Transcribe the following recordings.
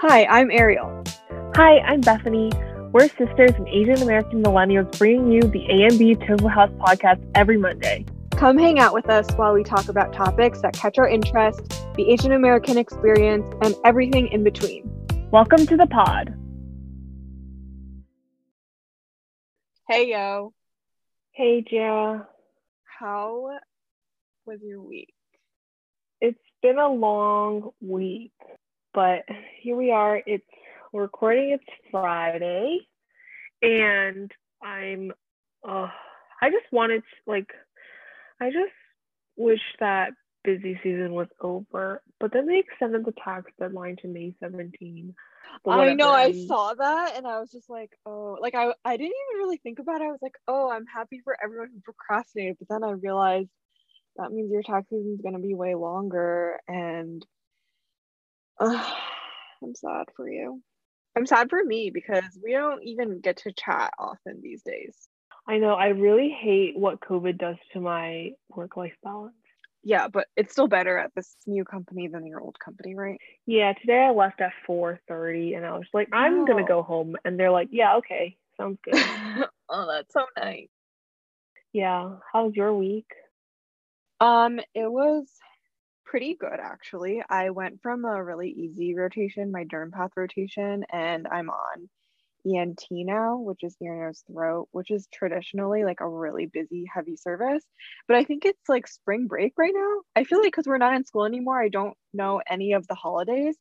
Hi, I'm Ariel. Hi, I'm Bethany. We're sisters and Asian American millennials bringing you the AMB Tofu House podcast every Monday. Come hang out with us while we talk about topics that catch our interest, the Asian American experience, and everything in between. Welcome to the pod. Hey, yo. Hey, Jia. How was your week? It's been a long week, but here we are. It's we're recording. It's Friday, and I'm. Uh, I just wanted to, like, I just wish that busy season was over. But then they extended the tax deadline to May 17. I know, I saw that and I was just like, oh, like I, I didn't even really think about it. I was like, oh, I'm happy for everyone who procrastinated. But then I realized that means your tax season is going to be way longer. And uh, I'm sad for you. I'm sad for me because we don't even get to chat often these days. I know. I really hate what COVID does to my work-life balance. Yeah, but it's still better at this new company than your old company, right? Yeah, today I left at 4:30 and I was like, I'm gonna go home. And they're like, Yeah, okay, sounds good. oh, that's so nice. yeah. How's your week? Um, it was pretty good actually. I went from a really easy rotation, my derm path rotation, and I'm on ENT now, which is ear, nose, throat, which is traditionally like a really busy, heavy service. But I think it's like spring break right now. I feel like because we're not in school anymore, I don't know any of the holidays.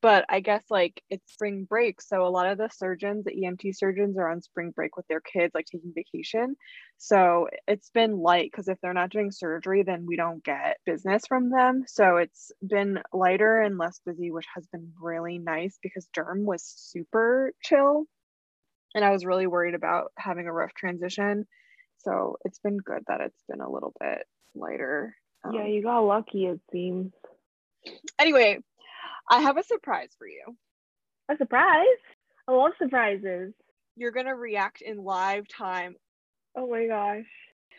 But I guess like it's spring break. So a lot of the surgeons, the ENT surgeons, are on spring break with their kids, like taking vacation. So it's been light because if they're not doing surgery, then we don't get business from them. So it's been lighter and less busy, which has been really nice because derm was super chill. And I was really worried about having a rough transition. So it's been good that it's been a little bit lighter. yeah, Um, you got lucky, it seems. Anyway, I have a surprise for you. A surprise. I love surprises. You're going to react in live time. Oh my gosh.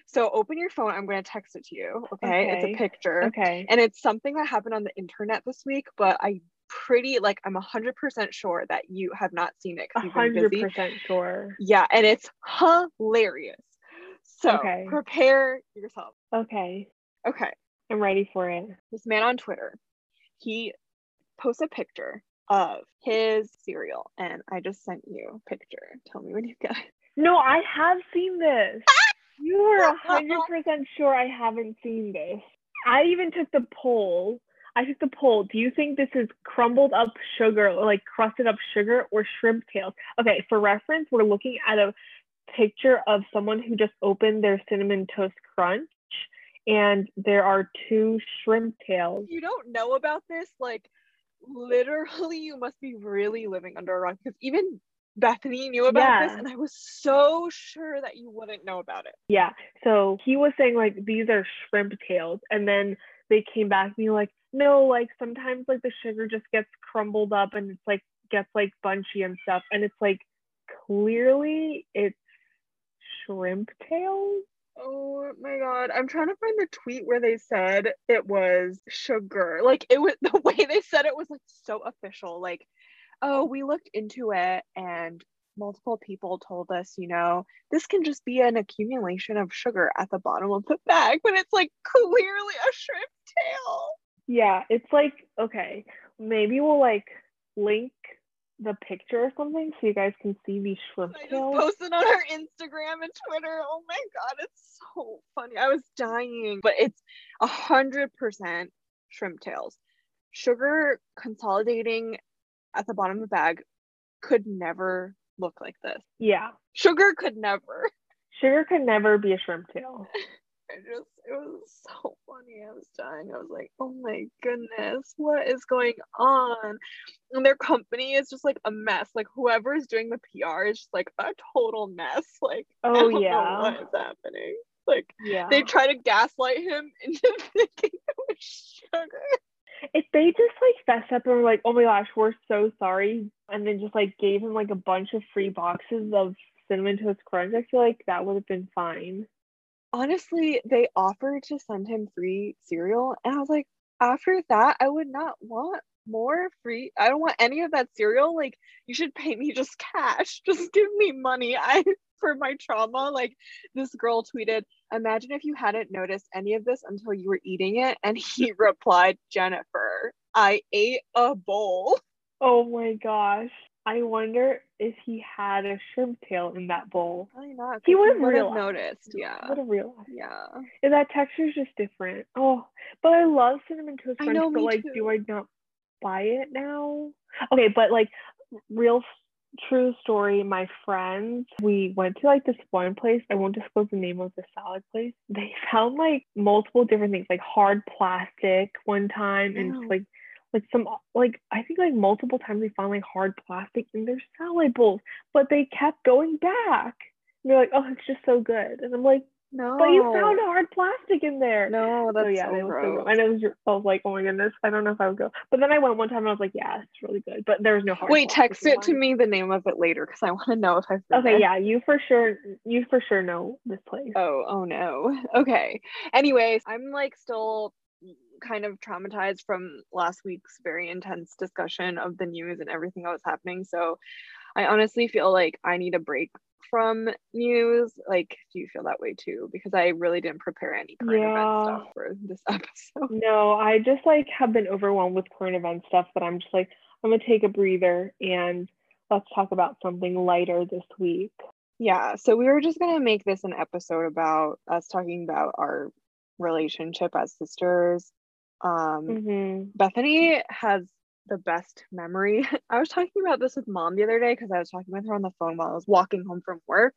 So open your phone. I'm going to text it to you. Okay. It's a picture. Okay. and it's something that happened on the internet this week but i pretty like i'm 100% sure that you have not seen it because you've been hundred busy percent sure. yeah and it's hilarious so Okay. prepare yourself Okay. okay I'm ready for it. this man on twitter he posts a picture of his cereal and i just sent you a picture tell me when you it No, I have seen this. You were a hundred percent sure I haven't seen this. I even took the poll. I took the poll. Do you think this is crumbled up sugar, like crusted up sugar, or shrimp tails? Okay, for reference, we're looking at a picture of someone who just opened their cinnamon toast crunch, and there are two shrimp tails. you don't know about this like literally you must be really living under a rock because even bethany knew about this and i was so sure that you wouldn't know about it Yeah. So he was saying like these are shrimp tails, and then they came back being like, no, like sometimes like the sugar just gets crumbled up and it's like gets like bunchy and stuff, and it's like clearly it's shrimp tails. Oh my god, I'm trying to find the tweet where they said it was sugar. Like it was the way they said it was like so official. Like, oh, we looked into it and multiple people told us, you know, this can just be an accumulation of sugar at the bottom of the bag, but it's like clearly a shrimp tail. Yeah, it's like okay, maybe we'll like link the picture or something so you guys can see these shrimp I just posted on our Instagram and Twitter. Oh my god, it's so funny. I was dying, but it's a hundred percent shrimp tails. Sugar consolidating at the bottom of the bag could never look like this. Yeah, Sugar could never. sugar could never be a shrimp tail. It just it was so funny. I was dying. I was like, oh my goodness, what is going on? And their company is just like a mess. Like whoever is doing the PR is just like a total mess. Like Oh yeah, what is happening? Like yeah. they try to gaslight him into thinking it was sugar. if they just like fessed up and were like, oh my gosh, we're so sorry, and then just like gave him like a bunch of free boxes of cinnamon toast crunch, I feel like that would have been fine. Honestly, they offered to send him free cereal, and I was like, after that, I would not want more free. I don't want any of that cereal. Like, you should pay me just cash. Just give me money. I for my trauma. Like this girl tweeted, imagine if you hadn't noticed any of this until you were eating it. And he replied, Jennifer, I ate a bowl. Oh my gosh. I wonder if he had a shrimp tail in that bowl. Probably not. He would have noticed. Yeah. Would have realized. Yeah. And that texture is just different. Oh, but I love cinnamon toast I crunch. know, but like, too. do I not buy it now? Okay, but like, real true story. My friends, we went to like this one place. I won't disclose the name of the salad place. They found like multiple different things, like hard plastic one time, and like like some like I think like multiple times they found like hard plastic in their salad bowls, but they kept going back. And they're like, oh, it's just so good, and I'm like, No. but you found hard plastic in there. No, that's so yeah, so so gross. gross. And it was, I was like, oh my goodness, I don't know if I would go. But then I went one time and I was like, yeah, it's really good. But there was no hard. Wait, text it to me the name of it later because I want to know if I've Okay, there. yeah, you for sure, you for sure know this place. Oh, oh no. Okay. Anyways, I'm like still kind of traumatized from last week's very intense discussion of the news and everything that was happening. So I honestly feel like I need a break from news. Like, do you feel that way too? Because I really didn't prepare any current Yeah. event stuff for this episode. No, I just like have been overwhelmed with current event stuff that I'm just like, I'm gonna take a breather and let's talk about something lighter this week. Yeah, so we were just gonna make this an episode about us talking about our relationship as sisters. Um, hmm Bethany has the best memory. I was talking about this with mom the other day because I was talking with her on the phone while I was walking home from work.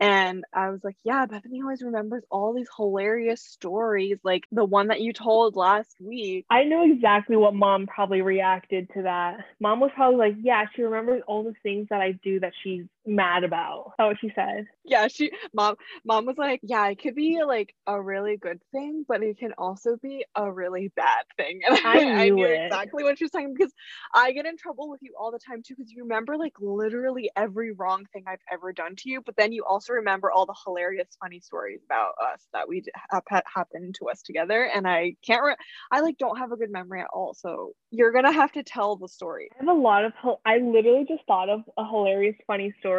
And I was like, yeah, Bethany always remembers all these hilarious stories, like the one that you told last week. I know exactly what mom probably reacted to that. Mom was probably like, yeah, she remembers all the things that I do that she's mad about. What she said. Yeah, she mom mom was like, yeah, it could be like a really good thing, but it can also be a really bad thing. And I knew knew it. exactly what she was saying because I get in trouble with you all the time too because you remember like literally every wrong thing I've ever done to you, but then you also remember all the hilarious, funny stories about us that we have had happened to us together. And I can't, re- I like don't have a good memory at all. So you're gonna have to tell the story. I have a lot of, I literally just thought of a hilarious, funny story,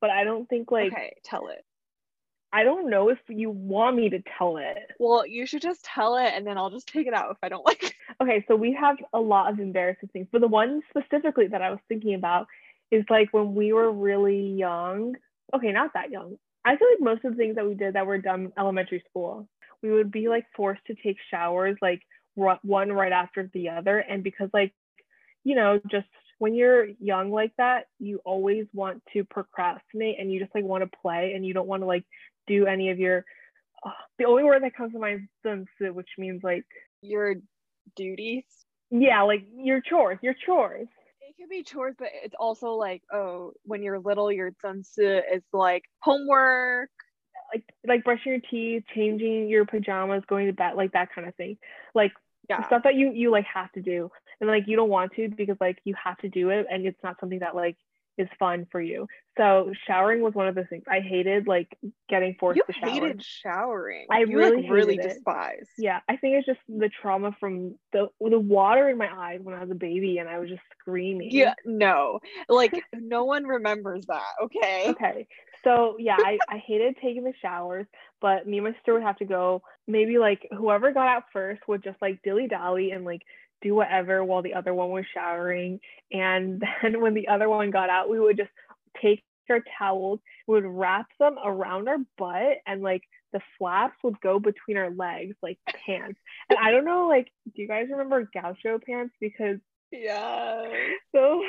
but I don't think like, okay, tell it. I don't know if you want me to tell it. Well, you should just tell it, and then I'll just take it out if I don't like it. Okay, so we have a lot of embarrassing things, but the one specifically that I was thinking about is like when we were really young. Okay, not that young. I feel like most of the things that we did that were done in elementary school, we would be like forced to take showers like one right after the other, and because like you know just when you're young like that, you always want to procrastinate and you just like want to play and you don't want to like do any of your. Uh, the only word that comes to mind is which means like Your duties. yeah, like your chores, your chores. It could be chores, but it's also like, oh, when you're little, your zansu is like homework. Like like brushing your teeth, changing your pajamas, going to bed, like that kind of thing. Like Yeah. stuff that you you like have to do. And like you don't want to because like you have to do it and it's not something that like is fun for you. So showering was one of the things I hated like getting forced You to shower. hated showering. I you really like really despise. Yeah, I think it's just the trauma from the the water in my eyes when I was a baby and I was just screaming. Yeah, no. Like no one remembers that, okay? Okay. So yeah, I, I hated taking the showers, but me and my sister would have to go. Maybe like whoever got out first would just like dilly dally and like do whatever while the other one was showering. And then when the other one got out, we would just take our towels, we would wrap them around our butt, and like the flaps would go between our legs like pants. And I don't know, like, do you guys remember gaucho pants? Because Yeah. those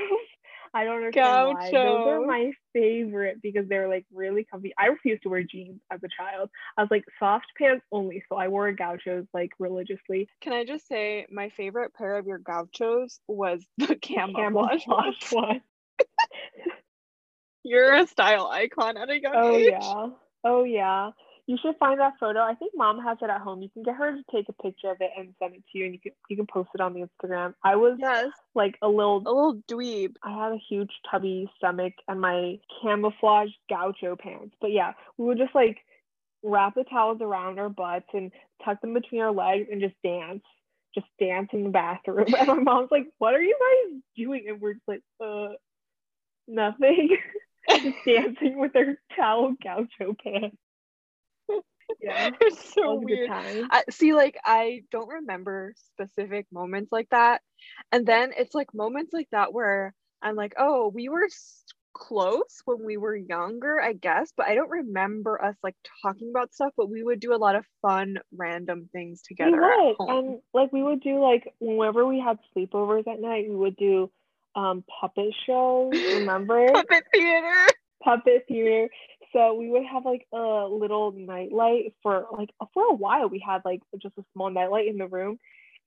I don't understand why. Those are my favorite because they're like really comfy. I refused to wear jeans as a child. I was like soft pants only, so I wore gauchos like religiously. Can I just say my favorite pair of your gauchos was the camouflage, Camouflage one. You're a style icon at a young Oh age. yeah. Oh yeah. You should find that photo. I think mom has it at home. You can get her to take a picture of it and send it to you and you can you can post it on the Instagram. I was Yes. like a little A little dweeb. I had a huge tubby stomach and my camouflage gaucho pants. But yeah, we would just like wrap the towels around our butts and tuck them between our legs and just dance. just dance in the bathroom. And my mom's like, What are you guys doing? And we're just like, uh nothing. just dancing with our towel gaucho pants. Yeah. It's so was a good weird. I, see, like I don't remember specific moments like that, and then it's like moments like that where I'm like, oh, we were close when we were younger, I guess, but I don't remember us like talking about stuff. But we would do a lot of fun, random things We together at would. And like we would do like whenever we had sleepovers at night, we would do um puppet shows, remember? Puppet theater. puppet theater. So we would have like a little nightlight for like for a while. We had like just a small nightlight in the room,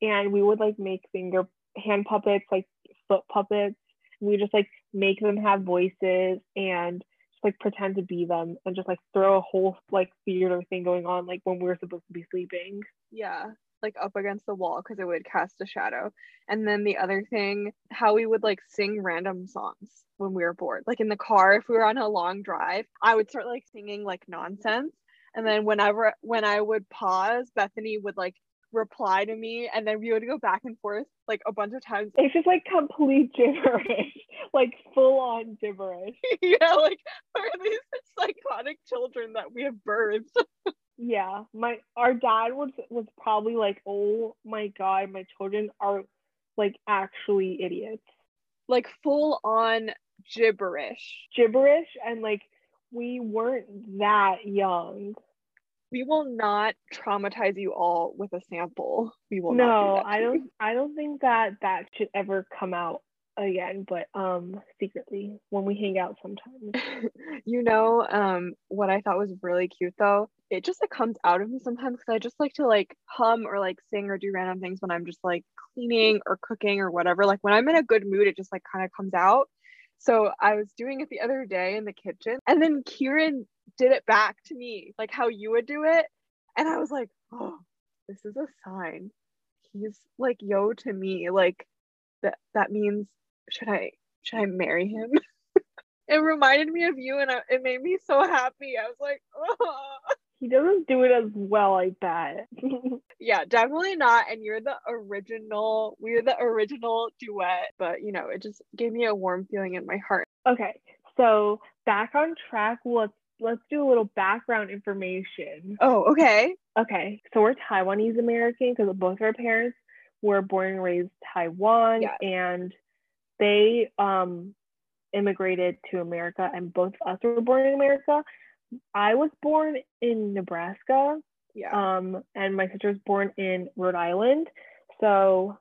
and we would like make finger hand puppets, like foot puppets. We just like make them have voices and just like pretend to be them and just like throw a whole like theater thing going on like when we were supposed to be sleeping. Yeah, like up against the wall because it would cast a shadow. And then the other thing, how we would like sing random songs when we were bored. Like in the car, if we were on a long drive, I would start like singing like nonsense. And then whenever when I would pause, Bethany would like reply to me and then we would go back and forth like a bunch of times. It's just like complete gibberish, like full on gibberish. yeah, like are these psychotic children that we have birthed? Yeah, my our dad was was probably like, oh my god, my children are like actually idiots, like full on gibberish. gibberish, and like we weren't that young. we will not traumatize you all with a sample. We will not do No, that I don't. I don't think that that should ever come out again. But um, secretly when we hang out sometimes. you know, um, what I thought was really cute though, it just like comes out of me sometimes because I just like to like hum or like sing or do random things when I'm just like cleaning or cooking or whatever. Like when I'm in a good mood, it just like kind of comes out. So I was doing it the other day in the kitchen, and then Kieran did it back to me, like how you would do it. And I was like, oh, this is a sign. He's like yo to me. Like that that means should I should I marry him? it reminded me of you and I, it made me so happy. I was like, oh. He doesn't do it as well, I bet. yeah, definitely not. And you're the original, we're the original duet, but you know, it just gave me a warm feeling in my heart. okay, so back on track. Let's let's do a little background information. Oh, okay. Okay, so we're Taiwanese American because both our parents were born and raised Taiwan, Yes. and they um immigrated to America, and both of us were born in America. I was born in Nebraska, Yeah. um, and my sister was born in Rhode Island. So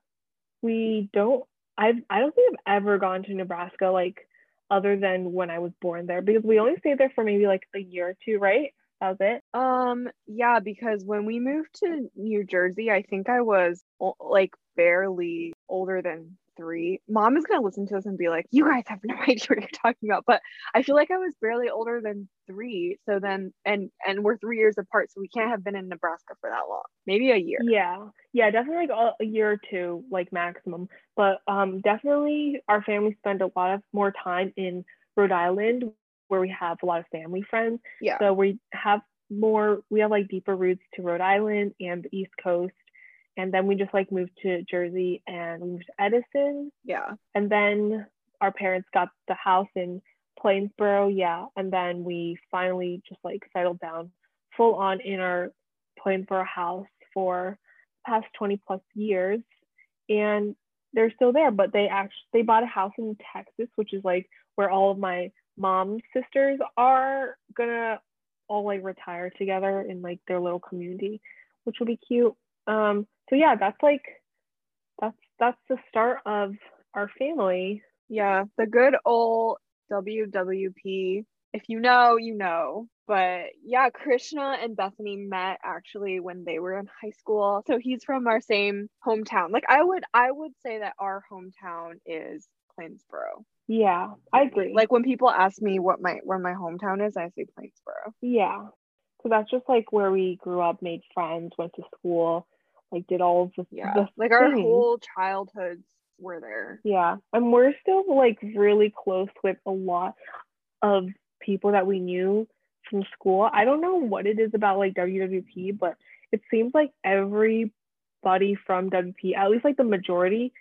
we don't. I've I don't think I've ever gone to Nebraska like other than when I was born there because we only stayed there for maybe like a year or two, right? That was it. Um, yeah, because when we moved to New Jersey, I think I was like barely older than three. Mom is gonna listen to this and be like, "You guys have no idea what you're talking about." But I feel like I was barely older than three. So then, and and we're three years apart, so we can't have been in Nebraska for that long. Maybe a year. Yeah, yeah, definitely like a, a year or two, like maximum. But um, definitely our family spent a lot of more time in Rhode Island, where we have a lot of family friends. Yeah. So we have more, we have like deeper roots to Rhode Island and the East Coast. And then we just like moved to Jersey and we moved to Edison. Yeah. And then our parents got the house in Plainsboro. Yeah. And then we finally just like settled down full on in our Plainsboro house for the past 20 plus years. And they're still there, but they actually they bought a house in Texas, which is like where all of my mom's sisters are gonna all like retire together in like their little community, which will be cute. Um, so yeah, that's like that's that's the start of our family. Yeah. The good old WWP. If you know, you know. But yeah, Krishna and Bethany met actually when they were in high school. So he's from our same hometown. Like I would I would say that our hometown is Plainsboro. Yeah, I agree. Like when people ask me what my where my hometown is, I say Plainsboro. yeah. So that's just like where we grew up, made friends, went to school, like did all of the Yeah. the Like our things. whole childhoods were there. Yeah, and we're still like really close with a lot of people that we knew from school. I don't know what it is about like WWP, but it seems like everybody everybody from WP, at least like the majority,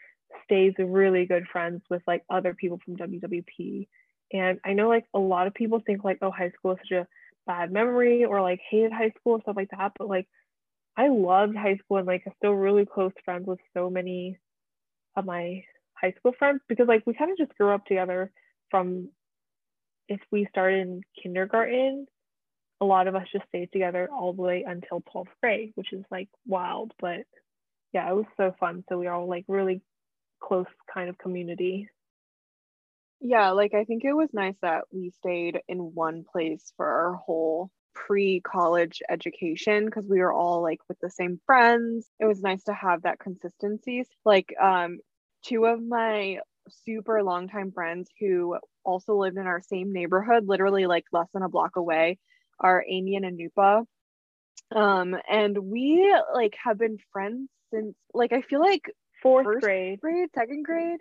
stays really good friends with like other people from WWP. And I know like a lot of people think like, oh, high school is such a bad memory or like hated high school stuff like that. But like I loved high school and like I'm still really close friends with so many of my high school friends because like we kind of just grew up together from if we started in kindergarten, a lot of us just stayed together all the way until 12th grade, which is like wild. But yeah, it was so fun. So we all like really close kind of community. Yeah, like I think it was nice that we stayed in one place for our whole pre-college education because we were all like with the same friends. It was nice to have that consistency. Like um two of my super longtime friends who also lived in our same neighborhood, literally like less than a block away, are Amy and Anupa. Um, and we like have been friends since like I feel like fourth grade, grade, second grade.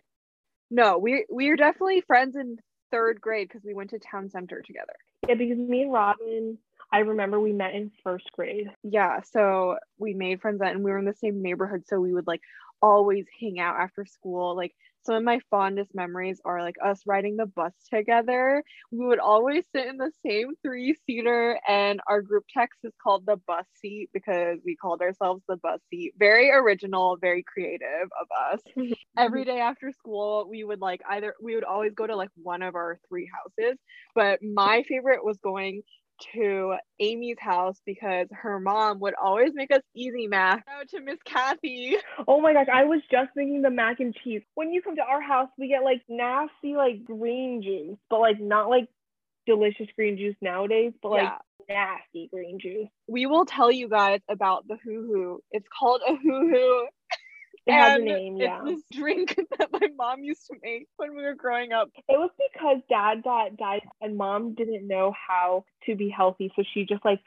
No, we we are definitely friends in third grade because we went to town center together. Yeah, because me and Robin, I remember we met in first grade. Yeah, so we made friends then, and we were in the same neighborhood, so we would like always hang out after school. Like some of my fondest memories are like us riding the bus together. We would always sit in the same three seater, and our group text is called the bus seat because we called ourselves the bus seat. Very original, very creative of us. Every day after school, we would like either, we would always go to like one of our three houses, but my favorite was going to Amy's house because her mom would always make us easy mac. Out to Miss Kathy. Oh my gosh, I was just thinking the mac and cheese. When you come to our house, we get like nasty like green juice, but like not like delicious green juice nowadays, but like yeah. nasty green juice. We will tell you guys about the hoo hoo. It's called a hoo hoo. It has a name, yeah. This drink that my mom used to make when we were growing up. It was because dad got died and mom didn't know how to be healthy. So she just like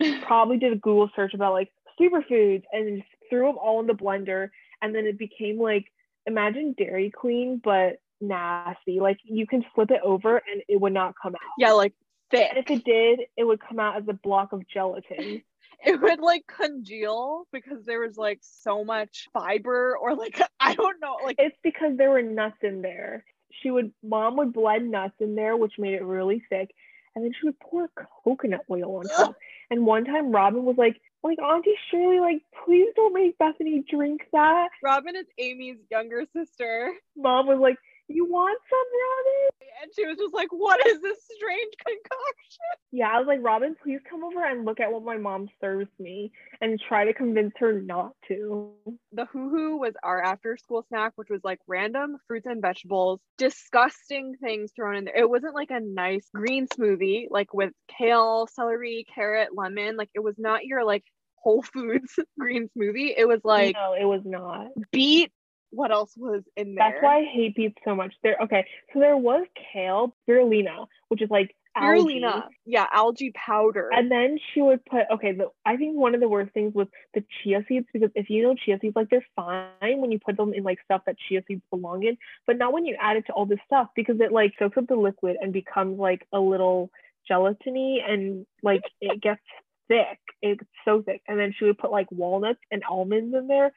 probably did a Google search about like superfoods and just threw them all in the blender. And then it became like, imagine Dairy Queen, but nasty. Like you can flip it over and it would not come out. Yeah, like thick. And if it did, it would come out as a block of gelatin. it would like congeal because there was like so much fiber or like I don't know like it's because there were nuts in there. She would mom would blend nuts in there which made it really thick and then she would pour coconut oil on top. and one time Robin was like like Auntie Shirley, like please don't make Bethany drink that. Robin is Amy's younger sister. Mom was like, you want some, Robin? And she was just like, what is this strange concoction? Yeah, I was like, Robin, please come over and look at what my mom serves me and try to convince her not to. The hoo hoo was our after school snack, which was like random fruits and vegetables, disgusting things thrown in there. It wasn't like a nice green smoothie, like with kale, celery, carrot, lemon. Like it was not your like Whole Foods green smoothie. It was like no, it was not beet, what else was in there? That's why I hate beets so much. There, okay, so there was kale, spirulina, which is like spirulina, algae. yeah, algae powder. And then she would put okay. The, I think one of the worst things was the chia seeds because if you know chia seeds, like they're fine when you put them in like stuff that chia seeds belong in, but not when you add it to all this stuff because it like soaks up the liquid and becomes like a little gelatiny and like it gets thick. It's so thick. And then she would put like walnuts and almonds in there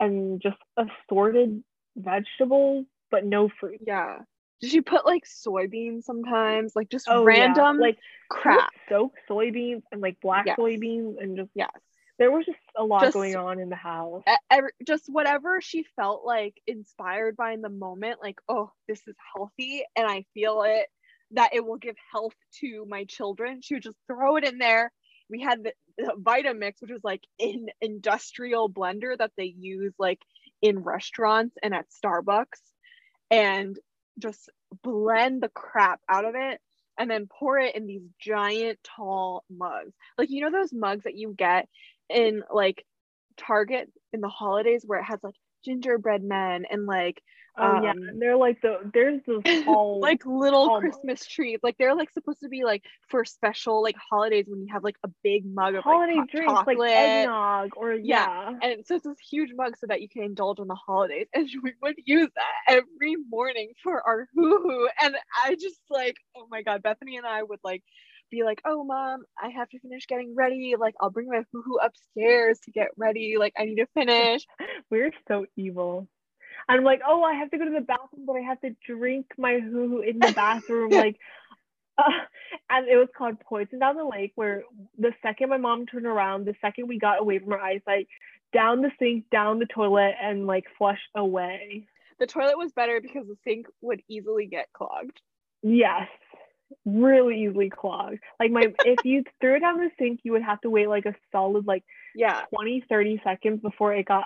and just assorted vegetables, but no fruit. Yeah. Did she put like soybeans sometimes? Like just oh, random yeah. like crap. Soaked soybeans and like black yes. soybeans and just yes. There was just a lot just, going on in the house. Every, just whatever she felt like inspired by in the moment, like, oh, this is healthy and I feel it that it will give health to my children. She would just throw it in there we had the, the Vitamix, which was like an industrial blender that they use like in restaurants and at Starbucks, and just blend the crap out of it and then pour it in these giant tall mugs. Like you know those mugs that you get in like Target in the holidays where it has like gingerbread men and like Oh um, yeah, and they're like the there's the whole like little Christmas trees. Like they're like supposed to be like for special like holidays when you have like a big mug of holiday like, drinks chocolate. like eggnog or yeah. yeah. And so it's this huge mug so that you can indulge on the holidays. And we would use that every morning for our hoo hoo. And I just like, oh my god, Bethany and I would like be like, "Oh, mom, I have to finish getting ready. Like, I'll bring my hoo hoo upstairs to get ready. Like, I need to finish." We're so evil. I'm like, oh, I have to go to the bathroom, but I have to drink my hoo hoo in the bathroom. like, uh, and it was called Poison Down the Lake, where the second my mom turned around, the second we got away from her eyesight, down the sink, down the toilet, and like flush away. The toilet was better because the sink would easily get clogged. Yes, really easily clogged. Like my, if you threw it down the sink, you would have to wait like a solid like Yeah. 20, 30 seconds before it got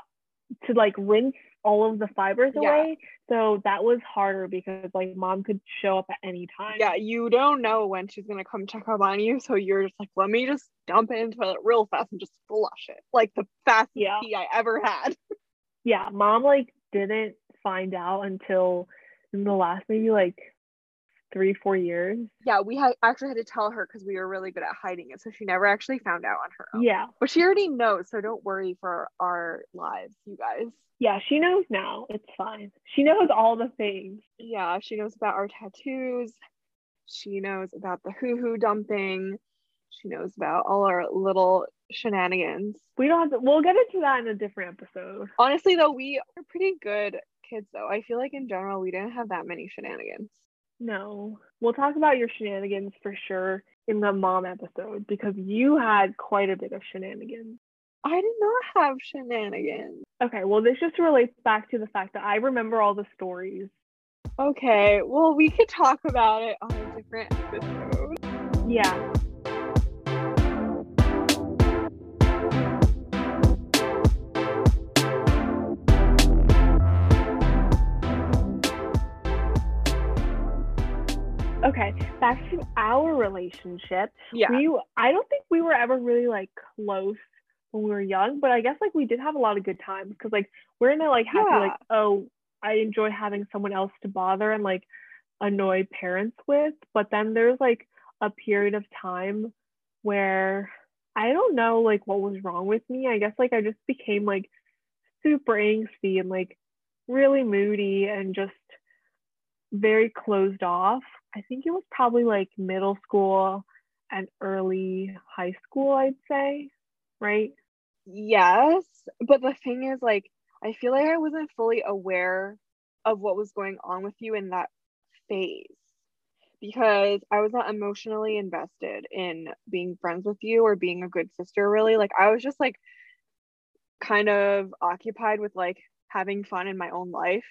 to like rinse all of the fibers Yeah. away. So that was harder because like mom could show up at any time. Yeah, you don't know when she's gonna come check up on you, so you're just like, let me just dump it into toilet real fast and just flush it. Like the fastest Yeah. pee I ever had. Yeah. Mom like didn't find out until in the last maybe like three, four years. Yeah, we had actually had to tell her because we were really good at hiding it, so she never actually found out on her own. Yeah. But she already knows, so don't worry for our lives, you guys. Yeah. She knows now. It's fine. She knows all the things. Yeah, she knows about our tattoos. She knows about the hoo hoo dumping. She knows about all our little shenanigans. We don't have to, we'll get into that in a different episode. Honestly, though, we are pretty good kids, though. I feel like in general, we didn't have that many shenanigans. No. We'll talk about your shenanigans for sure in the mom episode because you had quite a bit of shenanigans. I did not have shenanigans. Okay, well, this just relates back to the fact that I remember all the stories. Okay, well, we could talk about it on a different episode. Yeah. Back to our relationship. Yeah. We I don't think we were ever really like close when we were young, but I guess like we did have a lot of good times because like we're in a like happy Yeah. like oh I enjoy having someone else to bother and like annoy parents with, but then there's like a period of time where I don't know like what was wrong with me. I guess like I just became like super angsty and like really moody and just very closed off. I think it was probably like middle school and early high school, I'd say, right? Yes, but the thing is, like, I feel like I wasn't fully aware of what was going on with you in that phase because I was not emotionally invested in being friends with you or being a good sister, really. Like, I was just like kind of occupied with like having fun in my own life.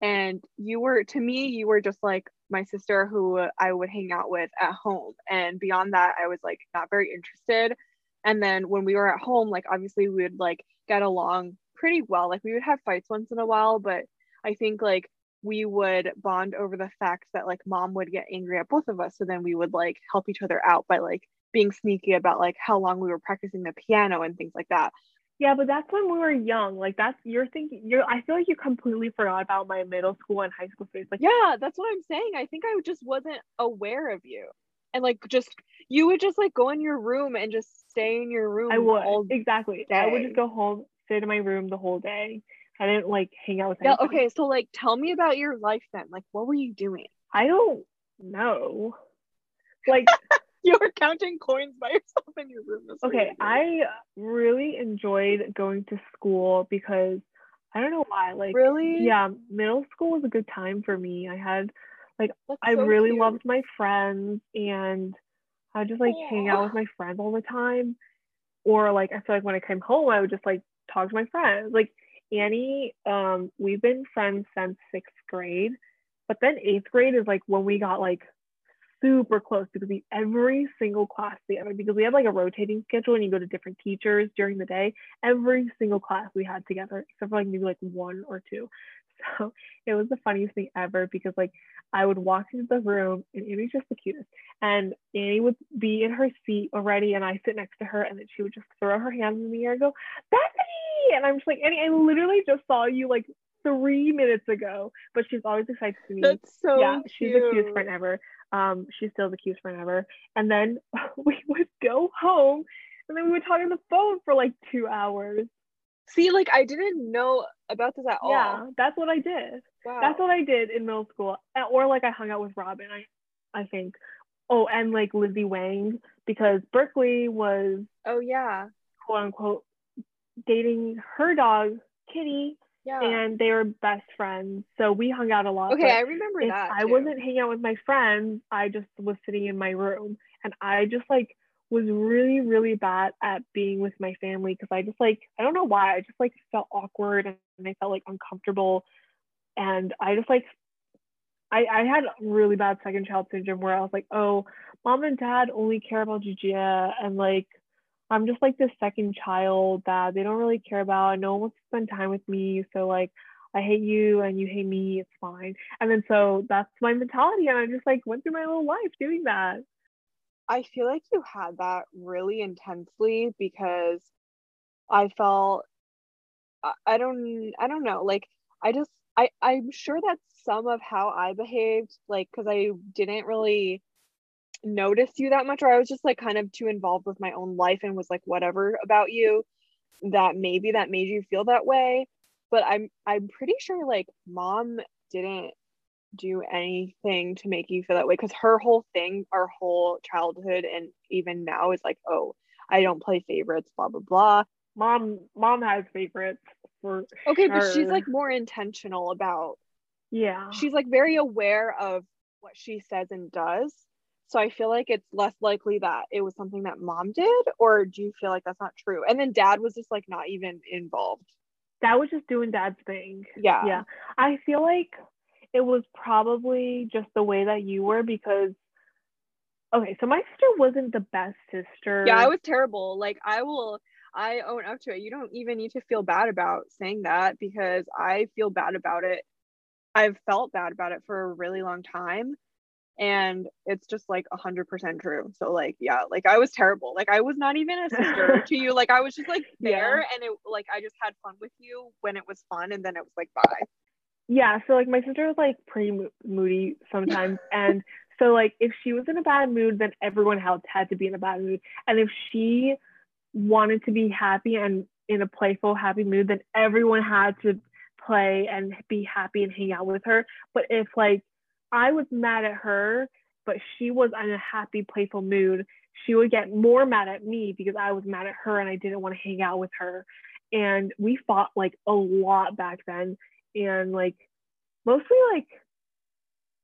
And you were, to me, you were just like my sister who I would hang out with at home. And beyond that, I was like not very interested. And then when we were at home, like obviously we would like get along pretty well. Like we would have fights once in a while, but I think like we would bond over the fact that like mom would get angry at both of us. So then we would like help each other out by like being sneaky about like how long we were practicing the piano and things like that. Yeah, but that's when we were young. Like that's you're thinking you're I feel like you completely forgot about my middle school and high school phase. Like Yeah, that's what I'm saying. I think I just wasn't aware of you. And like just you would just like go in your room and just stay in your room I would exactly. I would just go home, sit in my room the whole day. I didn't like hang out with Yeah, anybody. okay, so like tell me about your life then. Like what were you doing? I don't know. Like You were counting coins by yourself in your room. Okay, you were doing. I really enjoyed going to school because I don't know why. Like really yeah, middle school was a good time for me. I had That's I so really cute. loved my friends and I just like hang out with my friends all the time. Or like I feel like when I came home I would just like talk to my friends. Like Annie, um, we've been friends since sixth grade, but then eighth grade is like when we got like super close because we every single class together because we have like a rotating schedule and you go to different teachers during the day. Every single class we had together, except for like maybe like one or two. So it was the funniest thing ever because like I would walk into the room and Annie's just the cutest. And Annie would be in her seat already and I sit next to her and then she would just throw her hands in the air and go, Bethany! And I'm just like, Annie, I literally just saw you like three minutes ago. But she's always excited to meet me That's so yeah, she's the cutest cute. friend ever. Um, she's still the cutest friend ever. And then we would go home and then we would talk on the phone for like two hours. See, like I didn't know about this at all. Yeah, that's what I did. Wow. That's what I did in middle school. Or like I hung out with Robin, I I think. oh, and like Lizzie Wang because Berkeley was Oh yeah. quote unquote dating her dog Kitty, Yeah. and they were best friends. So we hung out a lot. okay, I remember if that. I too. wasn't hanging out with my friends, I just was sitting in my room and I just like was really, really bad at being with my family because I just like, I don't know why, I just like felt awkward and I felt like uncomfortable. And I just like, I, I had really bad second child syndrome where I was like, oh, mom and dad only care about Gigia and like, I'm just like this second child that they don't really care about. No one wants to spend time with me. So like, I hate you and you hate me. It's fine. And then so that's my mentality. And I just like went through my whole life doing that. I feel like you had that really intensely because I felt I, I don't I don't know like I just I I'm sure that's some of how I behaved like cuz I didn't really notice you that much or I was just like kind of too involved with my own life and was like whatever about you that maybe that made you feel that way. But I'm I'm pretty sure like mom didn't do anything to make you feel that way because her whole thing our whole childhood and even now is like oh i don't play favorites blah blah blah. Mom, mom has favorites for okay but she's like more intentional about yeah. she's like very aware of what she says and does so i feel like it's less likely that it was something that mom did or do you feel like that's not true? And then dad was just like not even involved. Dad was just doing dad's thing. yeah. Yeah. I feel like it was probably just the way that you were because okay, so my sister wasn't the best sister. yeah i was terrible. Like i will i own up to it. You don't even need to feel bad about saying that because i feel bad about it. I've felt bad about it for a really long time and it's just like 100% true. So like yeah like i was terrible. Like i was not even a sister to you. Like i was just like there and it like i just had fun with you when it was fun and then it was like bye. Yeah so like my sister was like pretty mo- moody sometimes. And so like if she was in a bad mood then everyone else had to be in a bad mood. And if she wanted to be happy and in a playful happy mood then everyone had to play and be happy and hang out with her. But if like i was mad at her but she was in a happy playful mood. She would get more mad at me because i was mad at her and i didn't want to hang out with her. And we fought like a lot back then. And like mostly like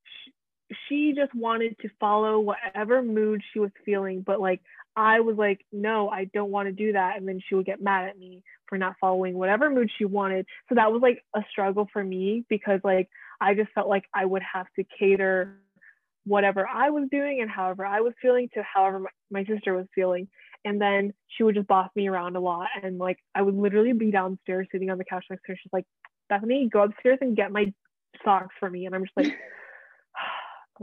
sh- she just wanted to follow whatever mood she was feeling. But like i was like no i don't want to do that. And then she would get mad at me for not following whatever mood she wanted. So that was like a struggle for me because like i just felt like i would have to cater whatever i was doing and however i was feeling to however my, my sister was feeling. And then she would just boss me around a lot. And like i would literally be downstairs sitting on the couch next to her. She's like Bethany, go upstairs and get my socks for me. And I'm just like,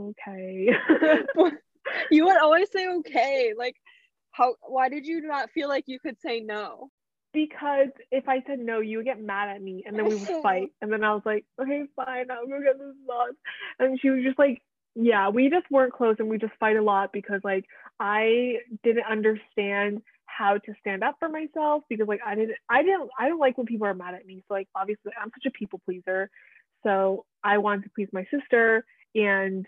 okay. you would always say okay. Like how why did you not feel like you could say no because if I said no, you would get mad at me and then we would fight. And then I was like, okay, fine, I'll go get the socks. And she was just like, yeah, we just weren't close and we just fight a lot because like I didn't understand how to stand up for myself because like I didn't I didn't I don't like when people are mad at me. So like obviously I'm such a people pleaser. So I wanted to please my sister and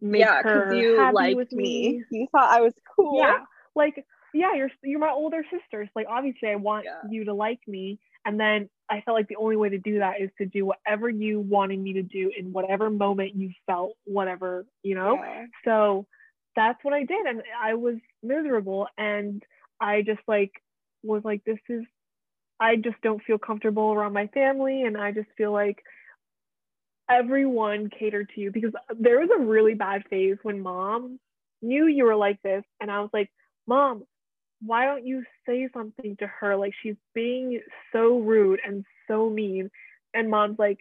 make yeah her you happy with me. me. you thought i was cool Yeah. Like yeah, you're you're my older sisters. Like obviously I want Yeah. you to like me. And then I felt like the only way to do that is to do whatever you wanted me to do in whatever moment you felt whatever, you know? Yeah. So that's what I did. And I was miserable. And I just like was like, this is, I just don't feel comfortable around my family. And I just feel like everyone catered to you because there was a really bad phase when mom knew you were like this. And I was like, Mom, why don't you say something to her? Like she's being so rude and so mean. And mom's like,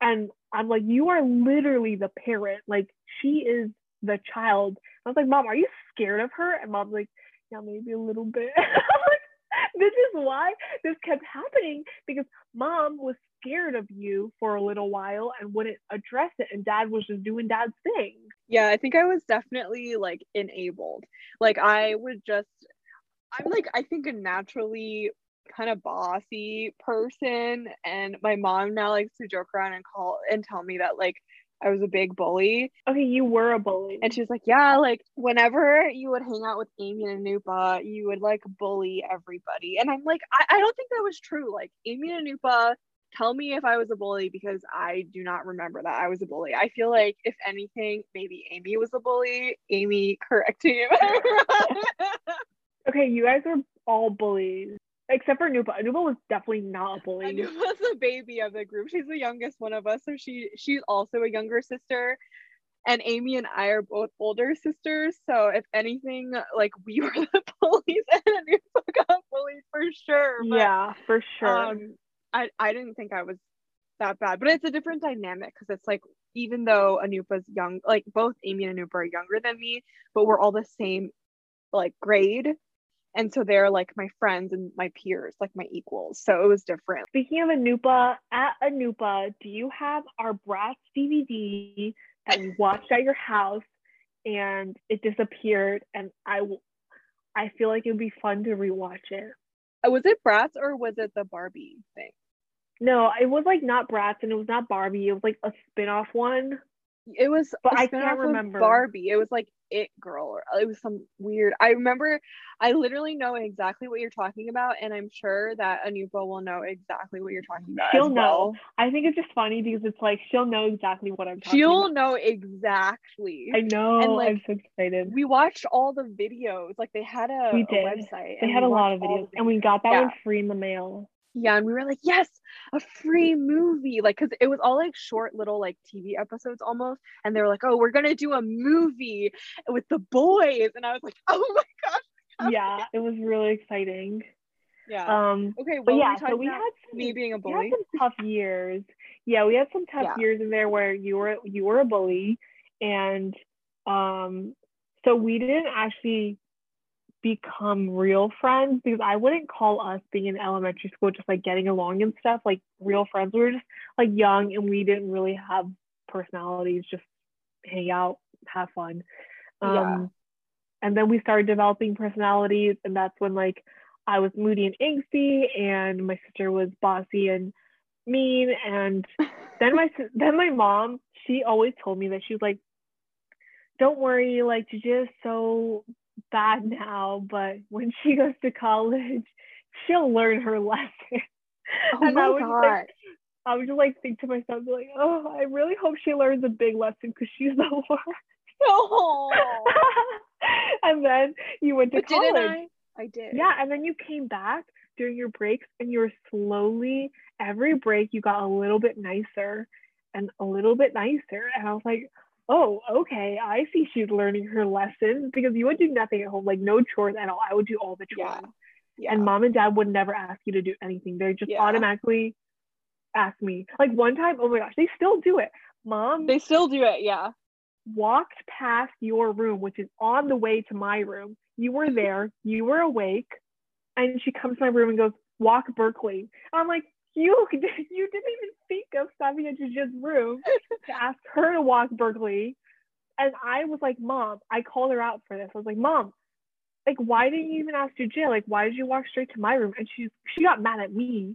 and I'm like, you are literally the parent. Like she is the child. I was like, Mom, are you scared of her? And mom's like, Yeah, maybe a little bit. this is why this kept happening because mom was scared of you for a little while and wouldn't address it. And dad was just doing dad's thing. yeah i think i was definitely like enabled like i would just i'm like i think a naturally kind of bossy person and my mom now likes to joke around and call and tell me that like I was a big bully. Okay, you were a bully. And she was like, Yeah, like whenever you would hang out with Amy and Anupa, you would like bully everybody. And I'm like, I, I don't think that was true. Like Amy and Anupa, tell me if I was a bully because I do not remember that I was a bully. I feel like if anything, maybe Amy was a bully. Amy, correct me. okay, you guys were all bullies. Except for Nupa. Nupa was definitely not a bully. Nupa's the baby of the group. She's the youngest one of us. So she she's also a younger sister. And Amy and I are both older sisters. So if anything, like we were the bullies and Nupa got bullied for sure. But, yeah, for sure. Um, I, I didn't think I was that bad, but it's a different dynamic because it's like even though Anupa's young, like both Amy and Anupa are younger than me, but we're all the same like grade and so they're like my friends and my peers like my equals. So it was different. Speaking of anupa at anupa do you have our bratz dvd that we watched at your house and it disappeared? And i i feel like it would be fun to rewatch it. Uh, was it bratz or was it the barbie thing? No it was like not bratz and it was not barbie. It was like a spin-off one it was, but I can't remember Barbie. It was like It Girl, or uh, it was some weird. I remember. I literally know exactly what you're talking about, and I'm sure that Anupa will know exactly what you're talking about. She'll know. I think it's just funny because it's like she'll know exactly what I'm talking about. she'll about. know exactly. I know. And like, I'm so excited. We watched all the videos. Like they had a, we did. A website. They had a lot of videos, and we got that yeah. one free in the mail yeah and we were like yes a free movie like because it was all like short little like tv episodes almost and they were like oh we're gonna do a movie with the boys and i was like oh my gosh yeah. It was really exciting. Yeah. Um okay but yeah so we had some, me being a bully we had some tough years. Yeah we had some tough yeah. years in there where you were you were a bully and um so we didn't actually become real friends because I wouldn't call us being in elementary school just like getting along and stuff like real friends. We were just like young and we didn't really have personalities, just hang out, have fun. Um, yeah. And then we started developing personalities, and that's when like I was moody and angsty, and my sister was bossy and mean. And then my then my mom, she always told me that she was like, "Don't worry, like just so bad now, but when she goes to college, she'll learn her lesson. Oh and my I God. Like, I would just like think to myself, like, oh, I really hope she learns a big lesson because she's the worst. Oh. and then you went to but college. I? I did. Yeah, and then you came back during your breaks and you were slowly every break you got a little bit nicer and a little bit nicer. And I was like, oh, okay, I see she's learning her lessons because you would do nothing at home, like no chores at all. I would do all the chores. Yeah. Yeah. And mom and dad would never ask you to do anything. They just yeah. automatically ask me. Like one time, oh my gosh, they still do it. Mom, they still do it, yeah. Walked past your room, which is on the way to my room. You were there, you were awake, and she comes to my room and goes, Walk Berkeley. I'm like, you you didn't even think of stopping at Juju's room to ask her to walk Berkeley. And I was like, Mom, I called her out for this. I was like, Mom, like, why didn't you even ask Juju? Like, why did you walk straight to my room? And she she got mad at me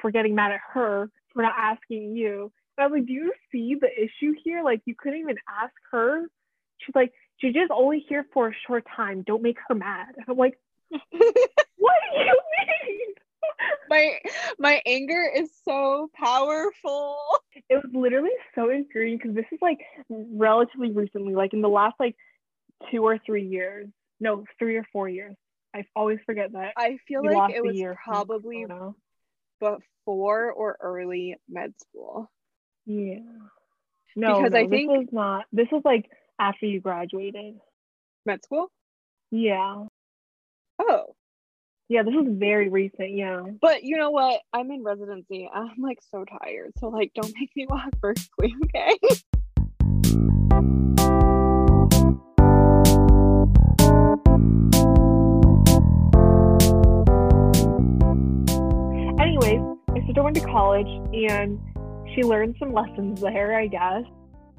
for getting mad at her for not asking you. And I was like, Do you see the issue here? Like, you couldn't even ask her. She's like, Juju's only here for a short time. Don't make her mad. And I'm like, What do you mean? my my anger is so powerful. It was literally so infuriating because this is like relatively recently, like in the last like two or three years. No, three or four years. I always forget that. I feel like it was probably before or early med school. Yeah. No, because no, I think this was not. This was like after you graduated. Med school. Yeah. Oh. Yeah, this is very recent. Yeah. But you know what? I'm in residency. I'm like so tired. So like, don't make me walk Berkeley, okay? Anyways, my sister went to college and she learned some lessons there, I guess.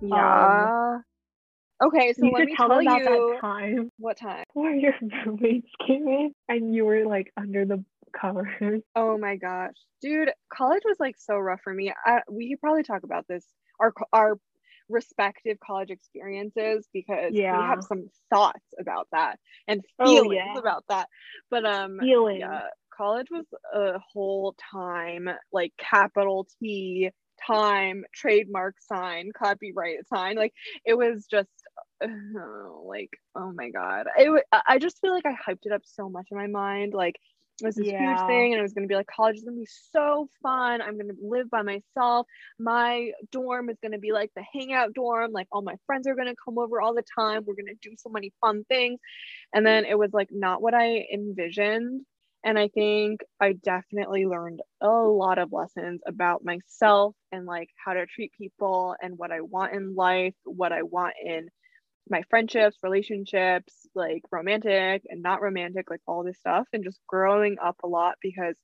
Yeah. Um, Okay, so you let me tell, tell you that time. What time? Where your roommates came in and you were like under the covers. Oh my gosh, dude, college was like so rough for me. I, we could probably talk about this. Our our respective college experiences because Yeah. we have some thoughts about that and Oh, feelings yeah. about that. But um Feeling. yeah, college was a whole time like capital T time trademark sign copyright sign like it was just like oh my god. It I just feel like I hyped it up so much in my mind. Like it was this Yeah. huge thing and it was going to be like college is going to be so fun. I'm going to live by myself. My dorm is going to be like the hangout dorm. Like all my friends are going to come over all the time. We're going to do so many fun things. And then it was like not what I envisioned. And I think I definitely learned a lot of lessons about myself and like how to treat people and what I want in life, what I want in my friendships, relationships, like romantic and not romantic, like all this stuff, and just growing up a lot because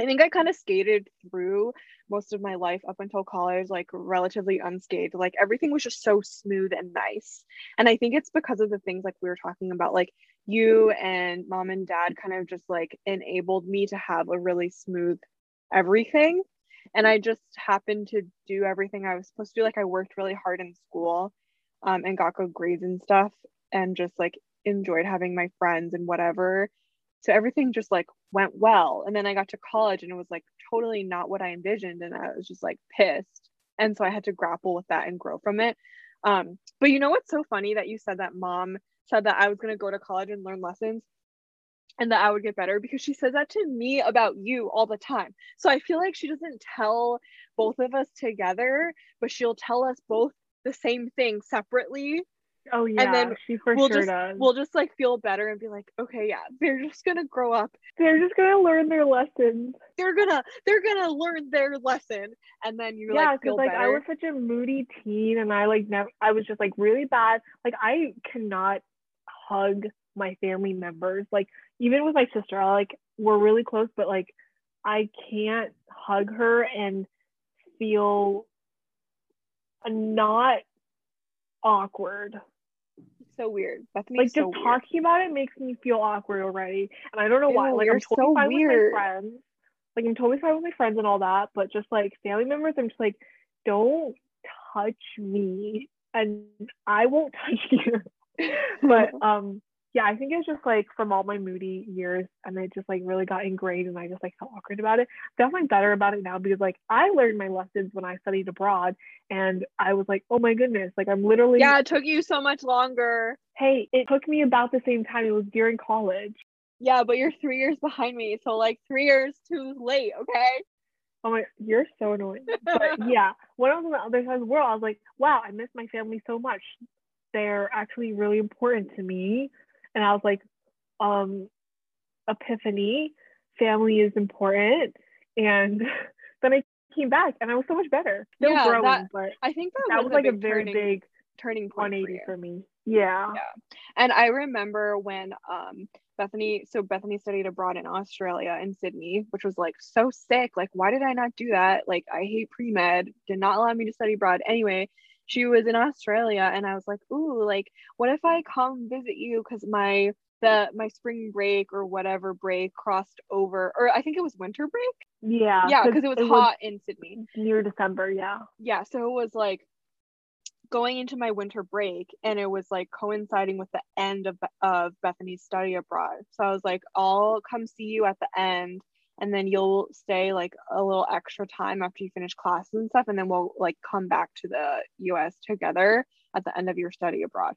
I think I kind of skated through most of my life up until college, like relatively unscathed. Like everything was just so smooth and nice. And I think it's because of the things like we were talking about, like you and mom and dad kind of just like enabled me to have a really smooth everything. And I just happened to do everything I was supposed to do. Like I worked really hard in school um, and got good grades and stuff, and just like enjoyed having my friends and whatever. So everything just like went well. And then i got to college and it was like totally not what i envisioned and i was just like pissed. And so i had to grapple with that and grow from it. Um but you know what's so funny that you said that mom said that i was going to go to college and learn lessons and that i would get better? Because she says that to me about you all the time. So i feel like she doesn't tell both of us together but she'll tell us both the same thing separately Oh yeah, and then she for we'll sure just does. we'll just like feel better and be like okay yeah they're just gonna grow up They're just gonna learn their lessons. they're gonna they're gonna learn their lesson and then you yeah, like feel like I was such a moody teen, and I like never. I was just like really bad. Like I cannot hug my family members. Like even with my sister, I like we're really close, but like I can't hug her and feel not awkward. so weird Bethany's like so just weird. talking about it makes me feel awkward already and i don't know why like i'm totally so fine weird. with my friends like i'm totally fine with my friends and all that but just like family members i'm just like don't touch me and i won't touch you but um yeah i think it's just like from all my moody years and it just like really got ingrained and i just like felt awkward about it definitely better about it now because like i learned my lessons when i studied abroad and i was like oh my goodness like i'm literally yeah it took you so much longer hey, it took me about the same time. It was during college. yeah but you're three years behind me so like three years too late okay Oh my, you're so annoying. But yeah, when I was on the other side of the world, I was like, wow, I miss my family so much. They're actually really important to me. And I was like, um, epiphany, family is important. And then I came back and I was so much better. Still Yeah, growing, that but i think that, that was, was like a big very turning, big turning point for for me. Yeah. Yeah. And I remember when um Bethany, so Bethany studied abroad in Australia in Sydney, which was like so sick. Like, why did I not do that? Like, I hate pre med, did not allow me to study abroad. Anyway, she was in Australia, and I was like, ooh, like, what if I come visit you? Because my the my spring break or whatever break crossed over, or I think it was winter break. Yeah. Yeah, because it was hot in Sydney near December. Yeah. yeah so it was like going into my winter break and it was like coinciding with the end of, of bethany's study abroad so i was like i'll come see you at the end and then you'll stay like a little extra time after you finish classes and stuff and then we'll like come back to the us together at the end of your study abroad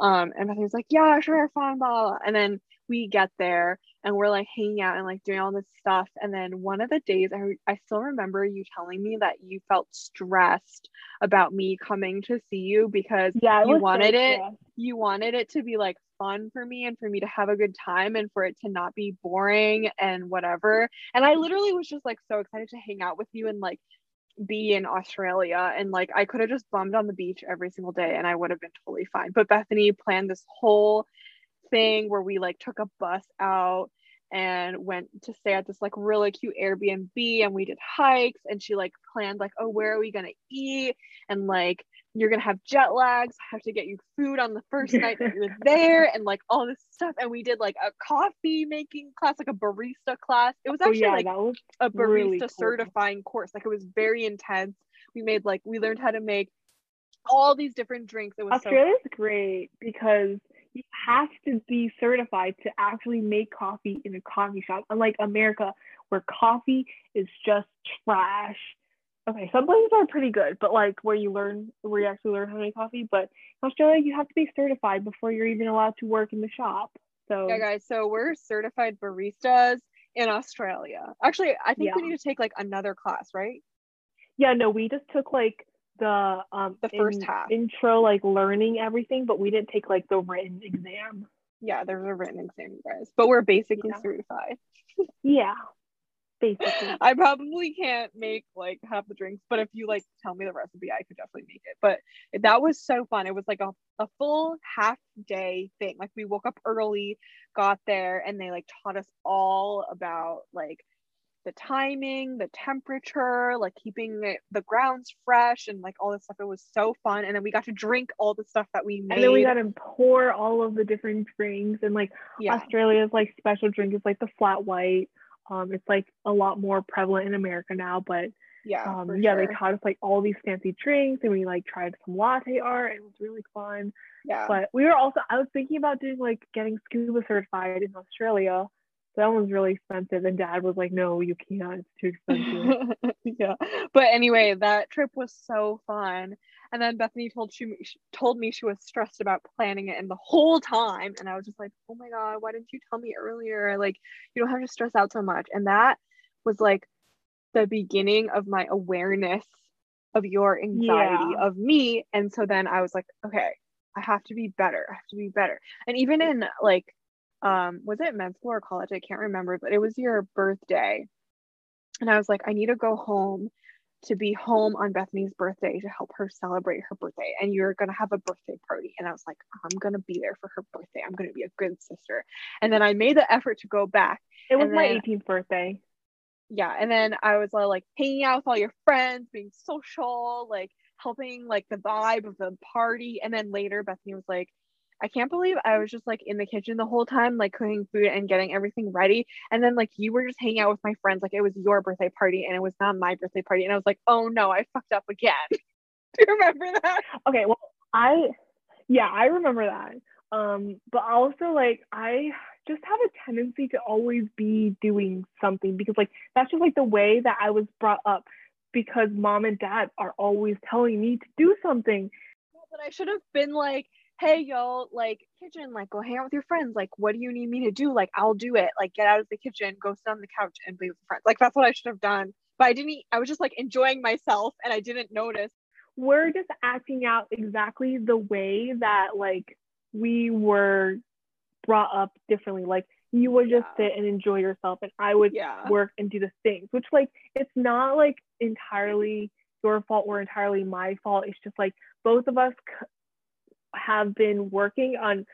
um and bethany's like yeah sure fine blah, blah, and then we get there and we're like hanging out and like doing all this stuff and then one of the days I, I still remember you telling me that you felt stressed about me coming to see you because Yeah. you was so wanted it you wanted it to be like fun for me and for me to have a good time and for it to not be boring and whatever. And i literally was just like so excited to hang out with you and like be in australia. And like i could have just bummed on the beach every single day and i would have been totally fine. But bethany planned this whole thing where we like took a bus out and went to stay at this like really cute Airbnb and we did hikes. And she like planned like oh where are we gonna eat? And like you're gonna have jet lags I have to get you food on the first night that you're there and like all this stuff and we did like a coffee making class like a barista class it was Oh actually yeah, like was a barista really cool. certifying course like it was very intense we made like we learned how to make all these different drinks. It was Australia's so great because you have to be certified to actually make coffee in a coffee shop, unlike America, where coffee is just trash. Okay, some places are pretty good, but like where you learn, where you actually learn how to make coffee. But in Australia, you have to be certified before you're even allowed to work in the shop. So yeah, guys. So we're certified baristas in Australia. Actually, I think we need to take like another class, right? yeah, no, we just took like the um The first in- half. intro, like learning everything, but we didn't take like the written exam. Yeah, there's a written exam, you guys. But we're basically Yeah. certified. Yeah, basically. I probably can't make like half the drinks, but if you like tell me the recipe, I could definitely make it. But that was so fun. It was like a, a full half day thing. Like we woke up early, got there, and they like taught us all about like the timing, the temperature, like keeping it, the grounds fresh and like all this stuff. It was so fun. And then we got to drink all the stuff that we made. and then we got to pour all of the different drinks and like yeah. Australia's like special drink is like the flat white. Um, it's like a lot more prevalent in America now, but Yeah. um, yeah, they taught us like all these fancy drinks, and we like tried some latte art. It was really fun. yeah. But we were also I was thinking about doing like getting scuba certified in Australia. That one's really expensive, and Dad was like, "No, you can't. It's too expensive." yeah but anyway that trip was so fun and then bethany told she she told me she was stressed about planning it and the whole time. And i was just like oh my god why didn't you tell me earlier? Like you don't have to stress out so much. And that was like the beginning of my awareness of your anxiety Yeah. of me. And so then i was like okay i have to be better. I have to be better. And even in like um was it med school or college? I can't remember but it was your birthday. And I was like, I need to go home to be home on Bethany's birthday to help her celebrate her birthday. And you're going to have a birthday party. And I was like, I'm going to be there for her birthday. I'm going to be a good sister. And then I made the effort to go back. it was my then- 18th birthday. Yeah. And then I was like hanging out with all your friends, being social, like helping like the vibe of the party. And then later, Bethany was like, I can't believe I was just like in the kitchen the whole time, like cooking food and getting everything ready. And then like you were just hanging out with my friends, like it was your birthday party and it was not my birthday party. And I was like, oh no, I fucked up again. Do you remember that? Okay, well, I yeah, I remember that. Um, but also like I just have a tendency to always be doing something because like that's just like the way that I was brought up because mom and dad are always telling me to do something. But I should have been like, hey yo, like kitchen, like go hang out with your friends. Like, what do you need me to do? Like, I'll do it. Like, get out of the kitchen, go sit on the couch and be with friends. Like, that's what I should have done. But I didn't. I was just like enjoying myself, and I didn't notice. We're just acting out exactly the way that like we were brought up differently. Like you would just Yeah. sit and enjoy yourself and I would Yeah. work and do the things, which like it's not like entirely your fault or entirely my fault. It's just like both of us c- have been working on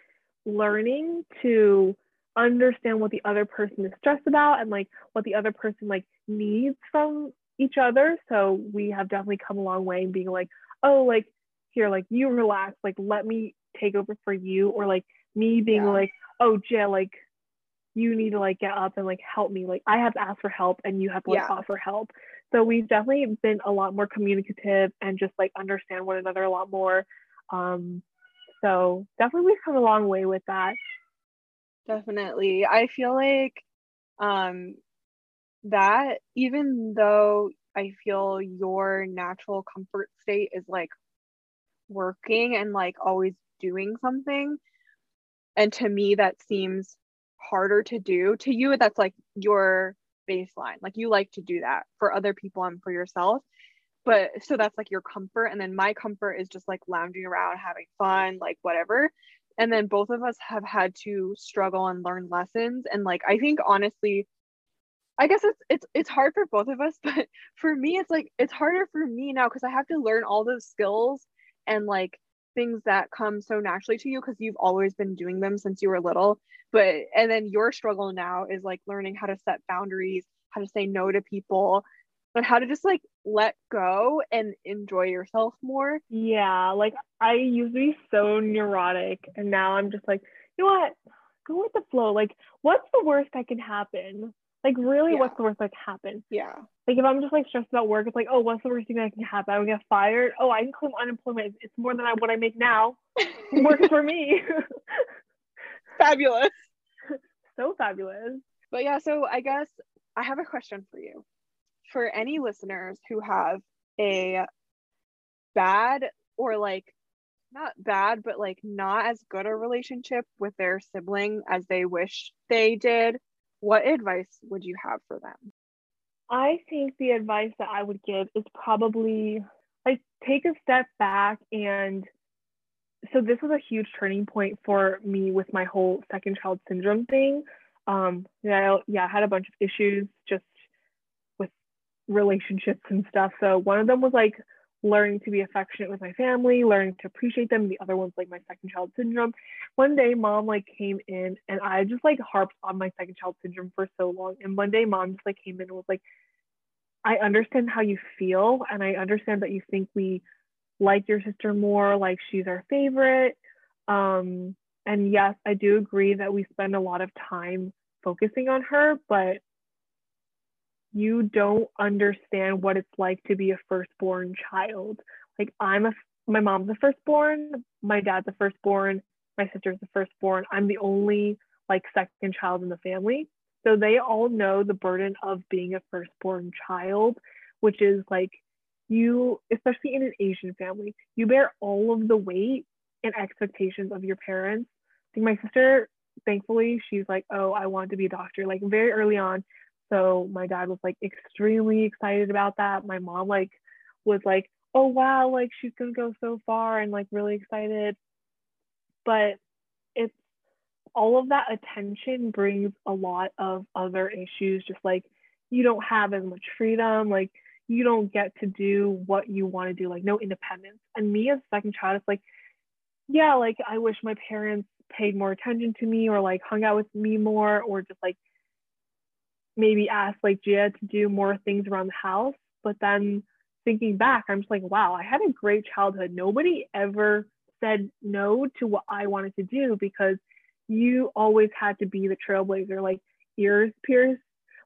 learning to understand what the other person is stressed about and like what the other person like needs from each other. So we have definitely come a long way in being like, oh, like here, like you relax, like let me take over for you, or like me being Yeah. like, oh, Jay, like you need to like get up and like help me. Like I have to ask for help and you have to like Yeah. offer help. So we've definitely been a lot more communicative and just like understand one another a lot more. Um, so definitely we've come a long way with that. Definitely. I feel like um that even though I feel your natural comfort state is like working and like always doing something and to me that seems harder to do. To you that's like your baseline. Like you like to do that for other people and for yourself. But so that's like your comfort and then my comfort is just like lounging around having fun, like whatever. And then both of us have had to struggle and learn lessons and like i think honestly i guess it's it's it's hard for both of us but for me it's like it's harder for me now because i have to learn all those skills and like things that come so naturally to you because you've always been doing them since you were little. But and then your struggle now is like learning how to set boundaries how to say no to people and how to just like let go and enjoy yourself more Yeah, like I used to be so neurotic and now I'm just like, you know what? Go with the flow. Like, what's the worst that can happen? Like really, Yeah. what's the worst that can happen? Yeah. Like if I'm just like stressed about work, it's like, oh, what's the worst thing that can happen? I would get fired. Oh, I can claim unemployment. It's- more than I, what I make now. It works for me. Fabulous. so fabulous. But yeah, so I guess I have a question for you. For any listeners who have a bad or like not bad, but like not as good a relationship with their sibling as they wish they did, what advice would you have for them? I think the advice that I would give is probably like take a step back and so this was a huge turning point for me with my whole second child syndrome thing. Um, yeah, yeah, I had a bunch of issues just relationships and stuff. So one of them was like learning to be affectionate with my family, learning to appreciate them. The other one's like my second child syndrome. One day mom like came in and I just like harped on my second child syndrome for so long. And one day mom just like came in and was like, I understand how you feel and I understand that you think we like your sister more, like she's our favorite. Um, and yes, I do agree that we spend a lot of time focusing on her, but you don't understand what it's like to be a firstborn child. Like I'm a my mom's the firstborn, my dad's the firstborn, my sister's the firstborn. I'm the only like second child in the family. So they all know the burden of being a firstborn child, which is like you, especially in an Asian family, you bear all of the weight and expectations of your parents. I think my sister, thankfully, she's like, oh, I want to be a doctor, like very early on. So my dad was like extremely excited about that. My mom like was like, oh wow, like she's gonna go so far and like really excited. But it's all of that attention brings a lot of other issues, just like you don't have as much freedom, like you don't get to do what you want to do, like no independence. And me as a second child, it's like, yeah, like I wish my parents paid more attention to me or like hung out with me more or just like maybe asked like Gia to do more things around the house. But then thinking back, I'm just like, wow, I had a great childhood. Nobody ever said no to what I wanted to do because you always had to be the trailblazer, like ears pierced.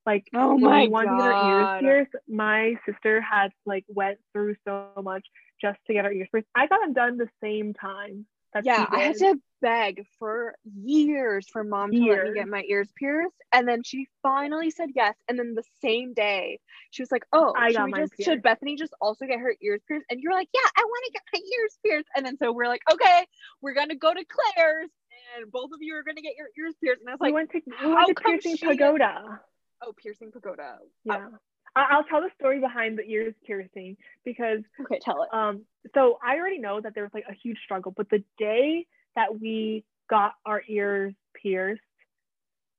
Like Oh my we wanted to get our God. ears pierced, my sister had like went through so much just to get our ears pierced. I got them done the same time. Yeah, I had to beg for years for mom to let me get my ears pierced. And then she finally said yes. And then the same day, she was like, Oh, I should got we just should. Bethany just also get her ears pierced? And you're like, Yeah, I want to get my ears pierced. And then so we're like, Okay, we're gonna go to Claire's and both of you are gonna get your ears pierced. And I was we like, went to we went to piercing pagoda. Oh, piercing pagoda. Yeah. I- I'll tell the story behind the ears piercing because Okay, tell it. um so I already know that there was like a huge struggle, but the day that we got our ears pierced,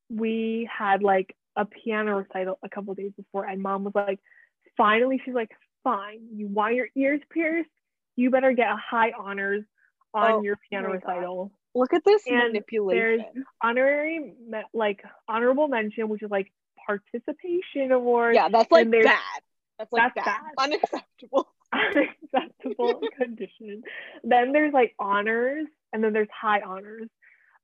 we had like a piano recital a couple days before, and mom was like, finally, she's like, fine, you want your ears pierced, you better get a high honors on Oh your piano my God. recital. Look at this and manipulation. Honorary, like honorable mention, which is like participation award. Yeah, that's like bad. That's like that's bad. bad. Unacceptable. unacceptable condition. Then there's like honors, and then there's high honors.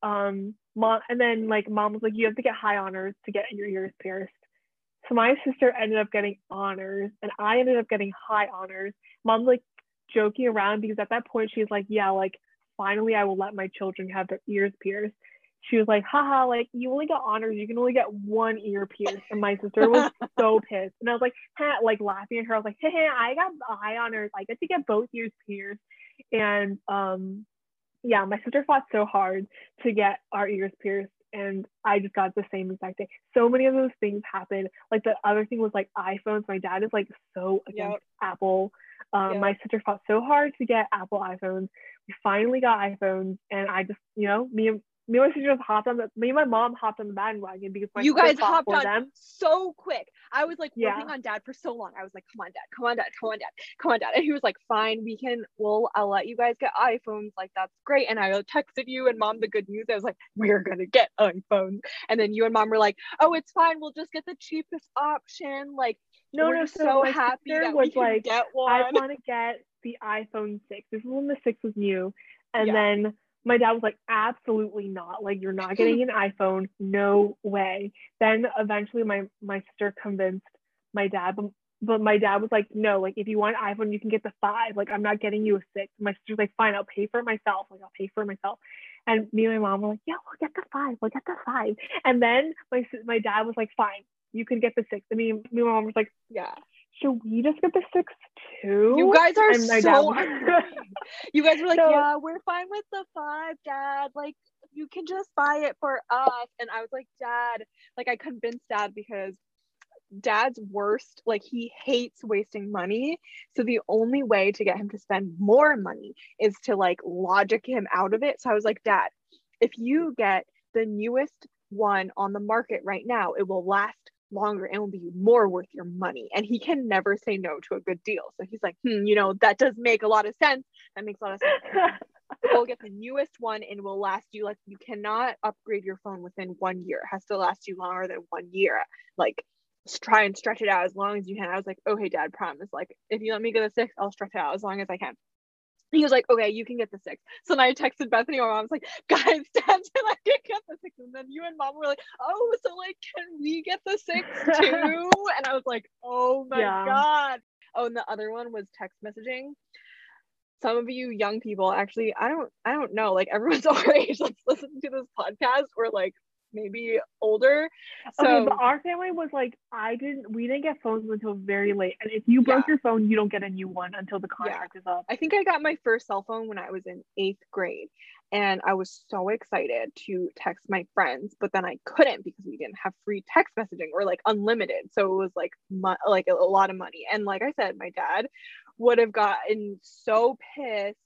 Um, mom, and then like mom was like, you have to get high honors to get your ears pierced. So my sister ended up getting honors, and I ended up getting high honors. Mom's like joking around because at that point she's like, yeah, like finally I will let my children have their ears pierced. She was like, haha, like you only got honors, you can only get one ear pierced. And my sister was so pissed. And I was like, ha, like laughing at her. I was like, hey, hey, I got high honors. I get to get both ears pierced. And um, yeah, my sister fought so hard to get our ears pierced. And I just got the same exact thing. So many of those things happened. Like the other thing was like iPhones. My dad is like so against Yep. Apple. Um, Yep. My sister fought so hard to get Apple iPhones. We finally got iPhones, and I just, you know, me and me and my sister just hopped on the. Me and my mom hopped on the bandwagon because my you guys hopped on them. so quick. I was like Yeah. working on dad for so long. I was like, come on, dad, come on, dad, come on, dad, come on, dad. And he was like, fine, we can, well, I'll let you guys get iPhones. Like, that's great. And I texted you and mom the good news. I was like, we're going to get iPhones. And then you and mom were like, oh, it's fine. We'll just get the cheapest option. Like, No, we're no. So, so happy that was we can like, get one. I want to get the iPhone 6. This is when the 6 was new. And Yeah. then my dad was like, absolutely not. Like, you're not getting an iPhone. No way. Then eventually my my sister convinced my dad, but, but my dad was like, no, like if you want an iPhone, you can get the five. Like, I'm not getting you a six. My sister's like, fine, I'll pay for it myself. Like, I'll pay for it myself. And me and my mom were like, yeah, we'll get the five. We'll get the five. And then my my dad was like, fine, you can get the six. And me, me and my mom was like, Yeah. Should we just get the six too? You guys are And so. You guys were like, So- yeah, we're fine with the five, Dad. Like, you can just buy it for us. And I was like, Dad, like, I convinced Dad because Dad's worst. Like, he hates wasting money. So the only way to get him to spend more money is to like logic him out of it. So I was like, Dad, if you get the newest one on the market right now, it will last longer and will be more worth your money. And he can never say no to a good deal. So he's like, hmm, you know, that does make a lot of sense. That makes a lot of sense. We'll get the newest one and will last you like you cannot upgrade your phone within one year. It has to last you longer than one year. Like try and stretch it out as long as you can. I was like, okay, dad, promise. Like if you let me get a six, I'll stretch it out as long as I can. He was like, okay, you can get the six. So then I texted Bethany, my mom's like, guys, dad said I can get the six. And then you and mom were like, oh, so like, can we get the six too? and I was like, oh my Yeah. God. Oh, and the other one was text messaging. Some of you young people, actually, I don't, I don't know, like everyone's our age. Let's listen to this podcast or like maybe older. So okay, but our family was like, I didn't. We didn't get phones until very late. And if you broke Yeah. your phone, you don't get a new one until the contract is up. I think I got my first cell phone when I was in eighth grade. And I was so excited to text my friends, but then I couldn't because we didn't have free text messaging or like unlimited. So it was like mo- like a, a lot of money. And like I said, my dad would have gotten so pissed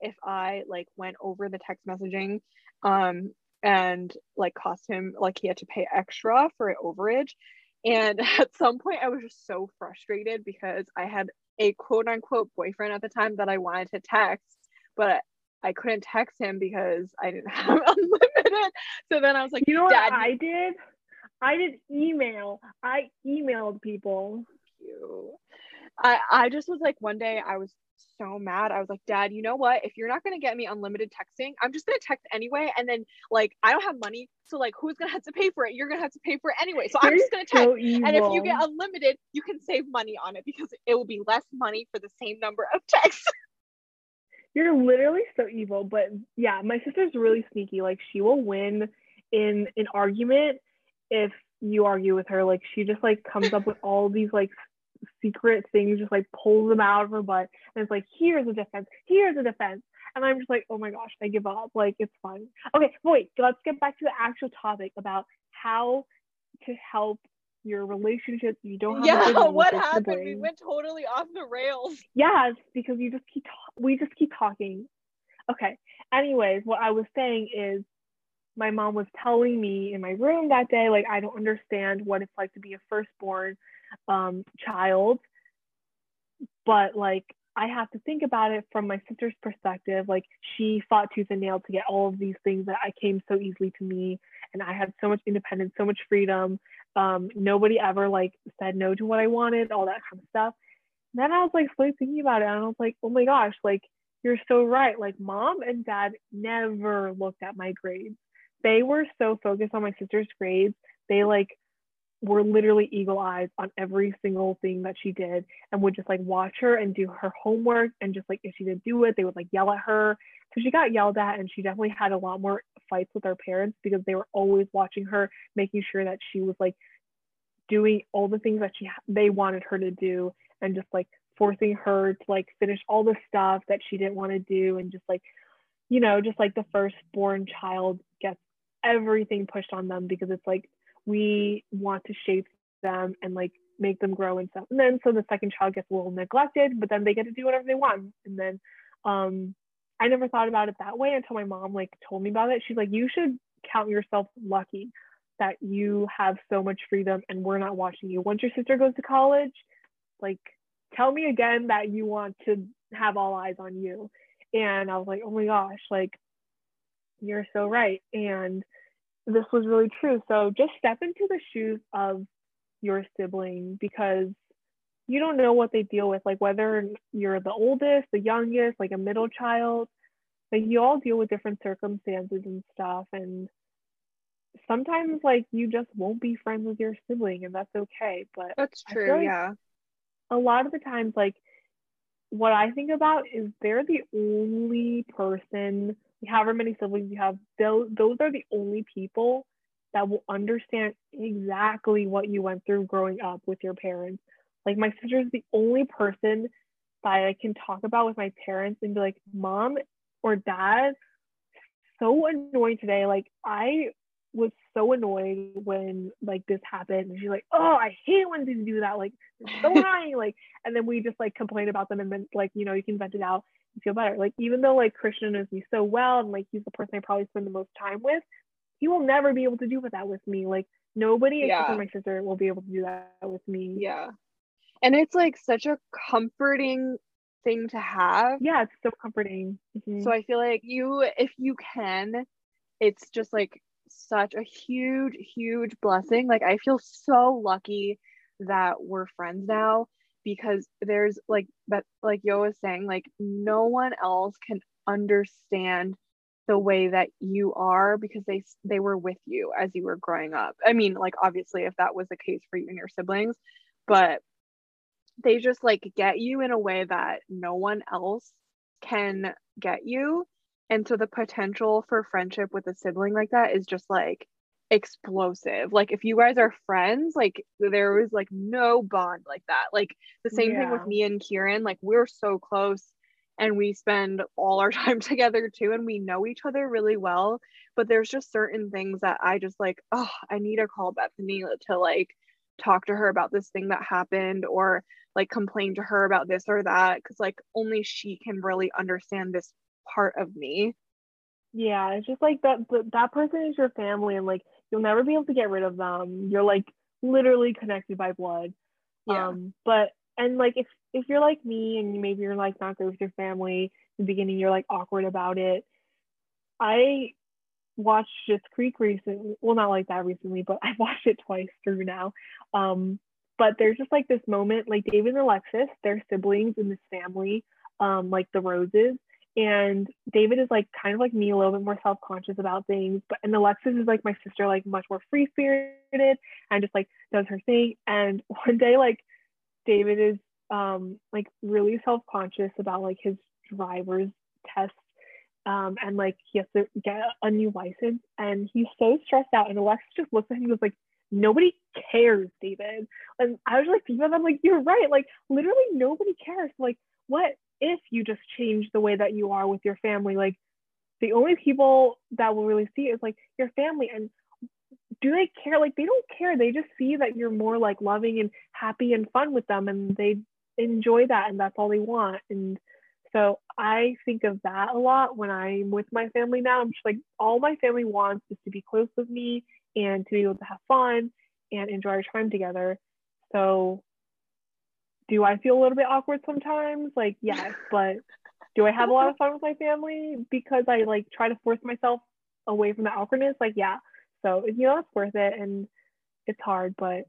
if I like went over the text messaging um and like cost him like he had to pay extra for an overage. And at some point I was just so frustrated because I had a quote unquote boyfriend at the time that I wanted to text, but I couldn't text him because I didn't have unlimited. So then I was like, You know what I did? I did email. I emailed people. you. I I just was like one day I was so mad. I was like, Dad, you know what? If you're not gonna get me unlimited texting, I'm just gonna text anyway. And then like I don't have money, so like who's gonna have to pay for it? You're gonna have to pay for it anyway. So I'm just gonna text. so and if you get unlimited, you can save money on it because it will be less money for the same number of texts. You're literally so evil. But yeah, my sister's really sneaky. Like she will win in an argument if you argue with her. Like she just like comes up with all these like secret things, just like pulls them out of her butt, and it's like, here's a defense, here's a defense. And I'm just like, oh my gosh, I give up. Like it's fine. Okay, wait, let's get back to the actual topic about how to help your relationship. You don't have yeah, what happened? We went totally off the rails. Yes, because you just keep ta- we just keep talking. Okay. Anyways, what I was saying is my mom was telling me in my room that day, like I don't understand what it's like to be a firstborn um, child, but like I have to think about it from my sister's perspective. Like she fought tooth and nail to get all of these things that I came so easily to me, and I had so much independence, so much freedom. Um, nobody ever like said no to what I wanted, all that kind of stuff then I was like slowly thinking about it and I was like, oh my gosh, like you're so right. Like mom and dad never looked at my grades. They were so focused on my sister's grades. They like were literally eagle eyes on every single thing that she did and would just like watch her and do her homework and just like if she didn't do it, they would like yell at her. So she got yelled at and she definitely had a lot more fights with her parents because they were always watching her, making sure that she was like doing all the things that she they wanted her to do and just like forcing her to like finish all the stuff that she didn't want to do and just like you know just like the firstborn child gets everything pushed on them because it's like we want to shape them and like make them grow and stuff. And then so the second child gets a little neglected but then they get to do whatever they want. And then um i never thought about it that way until my mom like told me about it. She's like you should count yourself lucky that you have so much freedom and we're not watching you. Once your sister goes to college like tell me again that you want to have all eyes on you. And i was like oh my gosh like you're so right. And this was really true so just step into the shoes of your sibling because you don't know what they deal with like whether you're the oldest the youngest like a middle child like you all deal with different circumstances and stuff and sometimes like you just won't be friends with your sibling and that's okay but That's true. like yeah. a lot of the times like what i think about is they're the only person however many siblings you have those, those are the only people that will understand exactly what you went through growing up with your parents. Like my sister is the only person that i can talk about with my parents and be like mom or dad so annoying today. Like i was so annoyed when like this happened. And she's like oh i hate when they do that. Like so annoying. Like and then we just like complain about them and then like you know you can vent it out feel better like even though like christian knows me so well and like he's the person i probably spend the most time with he will never be able to do that with me like nobody except for my sister will be able to do that with me Yeah. And it's like such a comforting thing to have. yeah it's so comforting Mhm. So I feel like you, if you can, it's just like such a huge, huge blessing. Like I feel so lucky that we're friends now because there's like, but like Yo was saying, like no one else can understand the way that you are because they they were with you as you were growing up. I mean, like obviously if that was the case for you and your siblings, but they just like get you in a way that no one else can get you. And so the potential for friendship with a sibling like that is just like explosive. Like if you guys are friends, like there was like no bond like that. Like the same thing with me and Kieran, like we're so close and we spend all our time together too and we know each other really well, but there's just certain things that I just like, oh, I need to call Bethany to like talk to her about this thing that happened or like complain to her about this or that because like only she can really understand this part of me. Yeah, it's just like that th- that person is your family and like you'll never be able to get rid of them. You're like literally connected by blood. Yeah. Um but and like if if you're like me and maybe you're like not good with your family in the beginning you're like awkward about it. I watched Schitt's Creek recently. Well, not like that recently, but I've watched it twice through now. Um but there's just like this moment like David and Alexis, they're siblings in this family, um like the Roses and David is like kind of like me, a little bit more self conscious about things. But and Alexis is like my sister, like much more free spirited and just like does her thing. And one day, like David is um like really self conscious about like his driver's test. Um, and like he has to get a new license and he's so stressed out. And Alexis just looks at him and goes like, nobody cares, David. And I was like thinking about that, I'm like, you're right. Like literally nobody cares. Like what if you just change the way that you are with your family like the only people that will really see is like your family and do they care? Like they don't care. They just see that you're more like loving and happy and fun with them and they enjoy that and that's all they want and so i think of that a lot when i'm with my family now. I'm just like all my family wants is to be close with me and to be able to have fun and enjoy our time together. So do I feel a little bit awkward sometimes? Like, yes, but do I have a lot of fun with my family because I like try to force myself away from the awkwardness? Like, yeah. So you know, it's worth it, and it's hard, but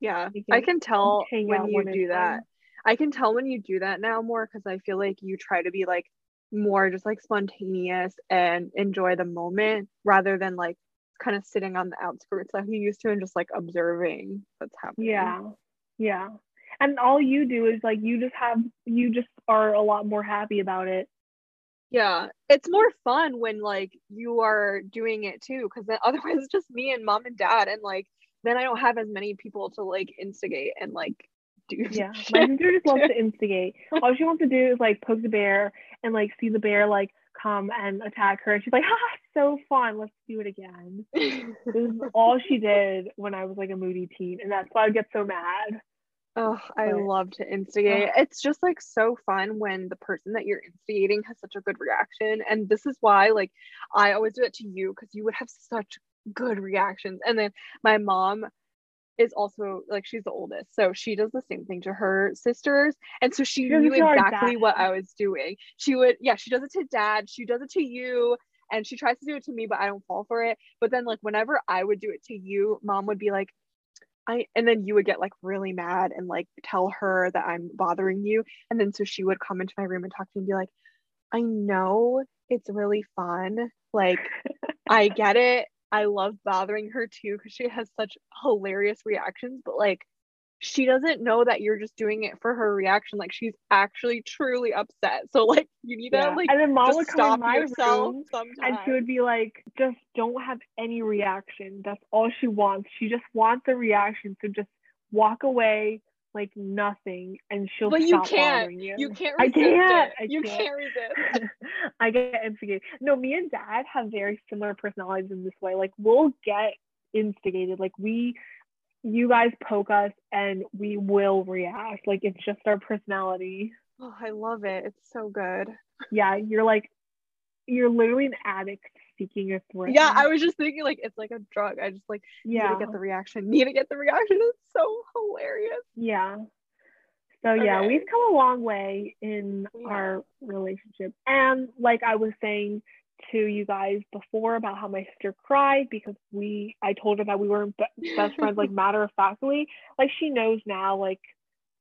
Yeah. we I can can tell when you do that. fun. I can tell when you do that now more because I feel like you try to be like more just like spontaneous and enjoy the moment rather than like kind of sitting on the outskirts like you used to and just like observing what's happening. Yeah, yeah. And all you do is like you just have you just are a lot more happy about it. Yeah. It's more fun when like you are doing it too because then otherwise it's just me and mom and dad and like then I don't have as many people to like instigate and like do Yeah, my sister just loves to. to instigate. All she wants to do is like poke the bear and like see the bear like come and attack her. And she's like, ah, so fun. Let's do it again. This is all she did when I was like a moody teen, and that's why I get so mad. Oh, I But- love to instigate. It's just like so fun when the person that you're instigating has such a good reaction. And this is why, like, I always do it to you because you would have such good reactions. And then my mom is also like, she's the oldest. So she does the same thing to her sisters. And so she knew it to our exactly what. I was doing. She would, yeah, she does it to dad, she does it to you. And she tries to do it to me, but I don't fall for it. But then, like, whenever I would do it to you, mom would be like, I and then you would get like really mad and like tell her that I'm bothering you. And then so she would come into my room and talk to me and be like, I know it's really fun. Like, I get it. I love bothering her too because she has such hilarious reactions, but like, she doesn't know that you're just doing it for her reaction. Like she's actually truly upset. So like you need Yeah. to like and then mom just would come stop in my yourself room sometimes. and she would be like, just don't have any reaction. That's all she wants. She just wants a reaction. So just walk away like nothing and she'll but you can't. you. You can't I resist can't. it. I you can't. can't resist. I get instigated. No, me and dad have very similar personalities in this way. Like we'll get instigated. Like we you guys poke us and we will react. Like it's just our personality. Oh, I love it. It's so good. Yeah, you're like you're literally an addict seeking a thrill. Yeah, I was just thinking like it's like a drug. I just like yeah. need to get the reaction. Need to get the reaction. It's so hilarious. Yeah. So yeah, we've come a long way in We our relationship. And like I was saying to you guys before about how my sister cried because we I told her that we weren't be- best friends like matter of factly. Like she knows now like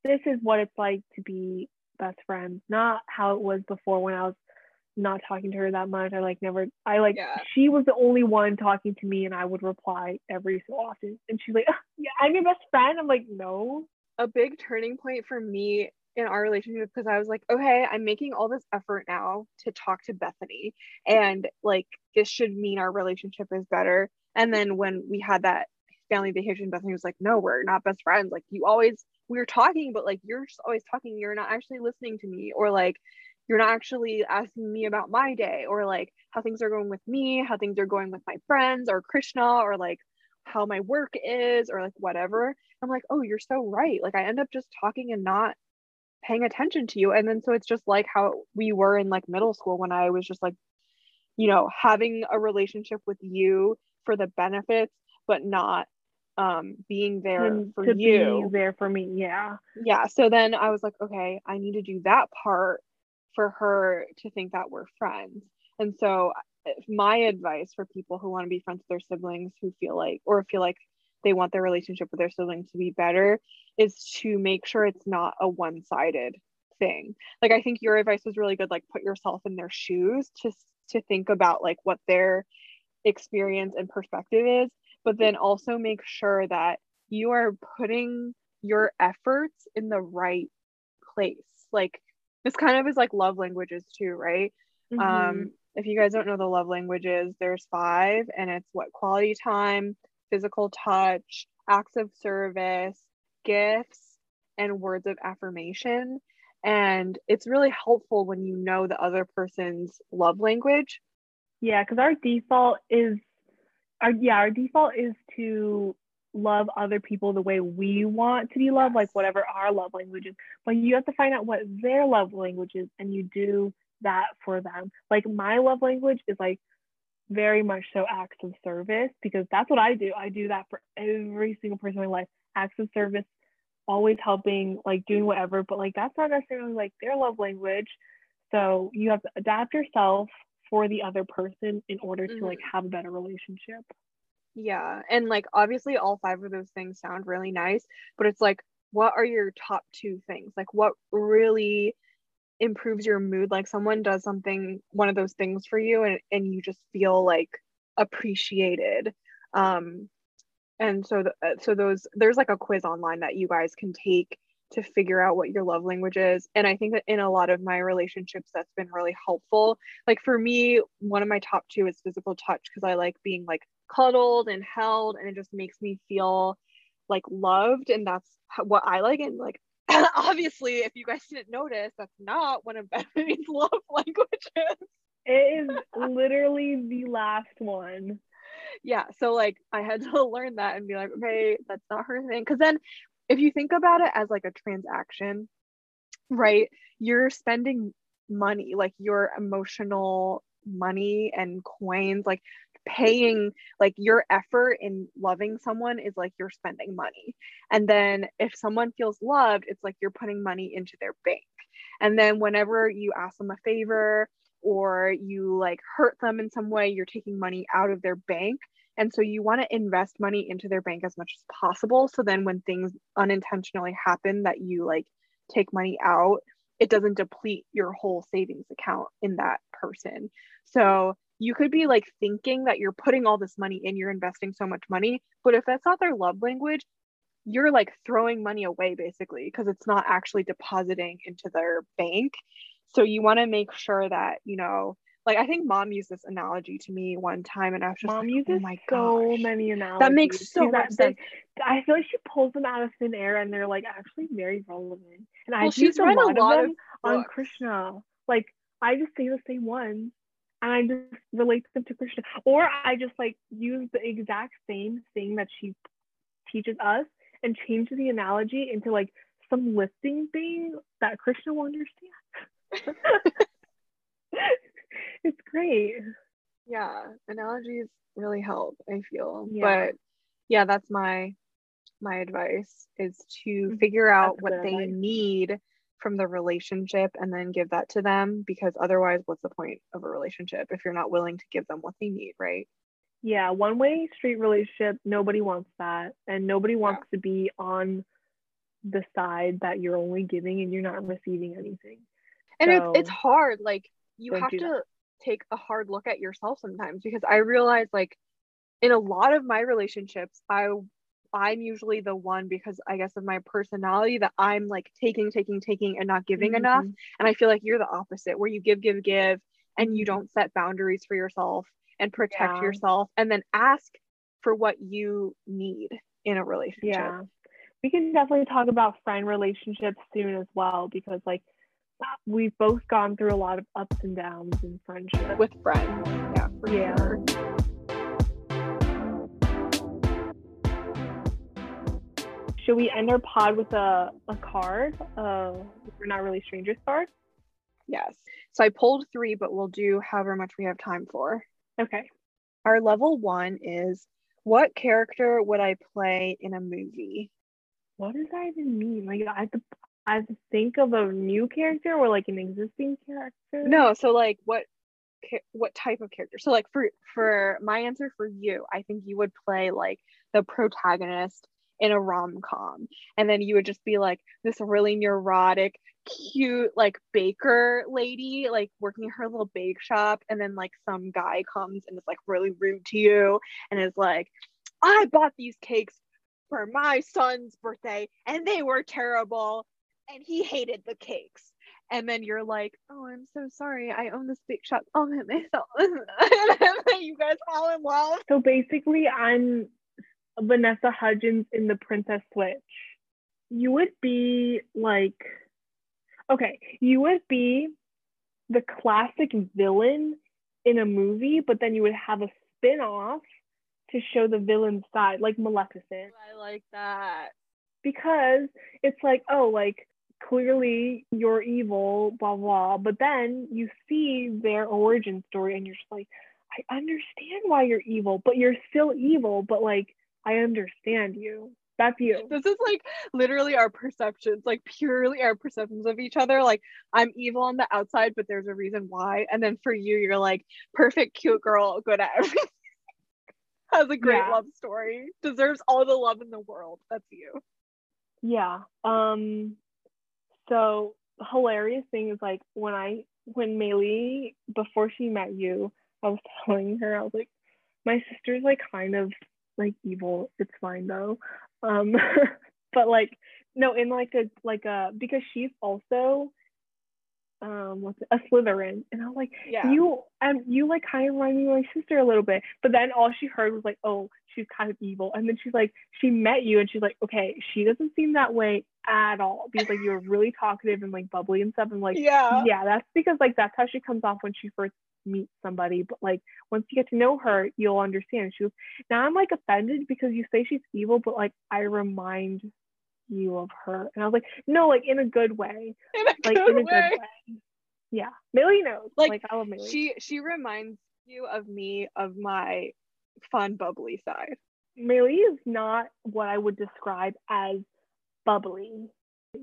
this is what it's like to be best friends, not how it was before when I was not talking to her that much. I like never I like Yeah. she was the only one talking to me and I would reply every so often. And she's like, Yeah, I'm your best friend. I'm like, no. a big turning point for me in our relationship because I was like, okay, I'm making all this effort now to talk to Bethany, and like this should mean our relationship is better. And then when we had that family vacation, Bethany was like, no, we're not best friends. Like you always, we were talking, but like you're just always talking. You're not actually listening to me, or like you're not actually asking me about my day, or like how things are going with me, how things are going with my friends, or Krishna, or like how my work is, or like whatever. I'm like, oh, you're so right. Like I end up just talking and not paying attention to you. And then so it's just like how we were in like middle school when I was just like, you know, having a relationship with you for the benefits, but not um being there and for you. there for me. Yeah. Yeah. So then I was like, okay, I need to do that part for her to think that we're friends. And so uh, my advice for people who want to be friends with their siblings who feel like or feel like they want their relationship with their siblings to be better is to make sure it's not a one-sided thing. Like I think your advice was really good like put yourself in their shoes to to think about like what their experience and perspective is, but then also make sure that you are putting your efforts in the right place. Like this kind of is like love languages too, right? Mhm. Um, if you guys don't know the love languages, there's five, and it's what quality time, physical touch, acts of service, gifts, and words of affirmation. And it's really helpful when you know the other person's love language. yeah, because our default is our yeah, our default is to love other people the way we want to be loved, like whatever our love language is. But you have to find out what their love language is and you do that for them. Like my love language is like very much so acts of service because that's what I do. I do that for every single person in my life. Acts of service, always helping, like doing whatever, but like that's not necessarily like their love language. So you have to adapt yourself for the other person in order to like mm-hmm. have a better relationship. Yeah. And like obviously all five of those things sound really nice, but it's like what are your top two things? Like what really improves your mood? Like someone does something one of those things for you and, and you just feel like appreciated. Um and so the, uh, so those there's like a quiz online that you guys can take to figure out what your love language is and i think that in a lot of my relationships that's been really helpful like for me one of my top two is physical touch because i like being like cuddled and held and it just makes me feel like loved and that's what i like and like obviously if you guys didn't notice that's not one of Bethany's love languages It is literally the last one. yeah so like i had to learn that and be like okay that's not her thing because then if you think about it as like a transaction right you're spending money like your emotional money and coins like paying like your effort in loving someone is like you're spending money. And then if someone feels loved it's like you're putting money into their bank. And then whenever you ask them a favor or you like hurt them in some way you're taking money out of their bank. And so you want to invest money into their bank as much as possible. So then when things unintentionally happen that you like take money out it doesn't deplete your whole savings account in that person. So you could be like thinking that you're putting all this money in, you're investing so much money, but if that's not their love language, you're like throwing money away basically because it's not actually depositing into their bank. So you want to make sure that, you know, like I think mom used this analogy to me one time and I was just Mom like, uses oh my so gosh. many analogies. That makes so much sense. I feel like she pulls them out of thin air and they're like actually very relevant. And Well, I've she's read a lot, lot of of on. Krishna. Like I just say the same ones and I just relate them to Krishna. Or I just like use the exact same thing that she teaches us and change the analogy into like some lifting thing that Krishna will understand. it's great. yeah analogies really help i feel Yeah. but yeah that's my my advice is to Mhm. figure out That's what they advice. need from the relationship and then give that to them because otherwise what's the point of a relationship if you're not willing to give them what they need right Yeah, one way street relationship, nobody wants that. And nobody wants to be on the side that you're only giving and you're not receiving anything. and it's it's hard like you have to that. take a hard look at yourself sometimes because i realize like in a lot of my relationships i i'm usually the one because i guess of my personality that i'm like taking taking taking and not giving enough Mhm. and i feel like you're the opposite where you give give give and you Mhm. don't set boundaries for yourself and protect Yeah. yourself and then ask for what you need in a relationship Yeah. We can definitely talk about friend relationships soon as well because like we've both gone through a lot of ups and downs in friendship. with friends yeah for Yeah. sure Should we end our pod with a, a card? Uh we're not really strangers card? yes so i pulled three but we'll do however much we have time for Okay. Our level one is what character would I play in a movie? What does that even mean? Like I have to I have to think of a new character or like an existing character? No, so like what what type of character? So like for for my answer for you, I think you would play like the protagonist in a rom-com. And then you would just be like this really neurotic cute like baker lady like working her little bake shop. And then like some guy comes and is like really rude to you and is like i bought these cakes for my son's birthday and they were terrible and he hated the cakes. And then you're like oh i'm so sorry. I own this bake shop all by myself. And then you guys fall in love. So basically I'm Vanessa Hudgens in the Princess Switch. You would be like okay, you would be the classic villain in a movie, but then you would have a spin-off to show the villain side, like Maleficent. i like that because it's like, oh, like clearly you're evil, blah blah. But then you see their origin story, and you're just like, I understand why you're evil, but you're still evil. But like, I understand you. That's you. this is like literally our perceptions like purely our perceptions of each other like i'm evil on the outside but there's a reason why and then for you you're like perfect cute girl good at everything has a great Yeah. love story deserves all the love in the world that's you Yeah. Um. So hilarious thing is like when I when Maylee before she met you, I was telling her I was like, my sister's like kind of like evil. It's fine though. Um. but like no, in like a like a because she's also um what's it, a Slytherin, and I was like, yeah you and you like kind of remind me of my sister a little bit but then all she heard was like oh she's kind of evil and then she's like she met you and she's like okay she doesn't seem that way at all because like you're really talkative and like bubbly and stuff and like yeah yeah that's because like that's how she comes off when she first meets somebody but like once you get to know her you'll understand. She was now i'm like offended because you say she's evil but like i remind you of her. And i was like no like in a good way. In a like good in a way. good way. Yeah. Millie knows. Like, like, i love Millie. she she reminds you of me of my fun bubbly side. Millie is not what I would describe as bubbly.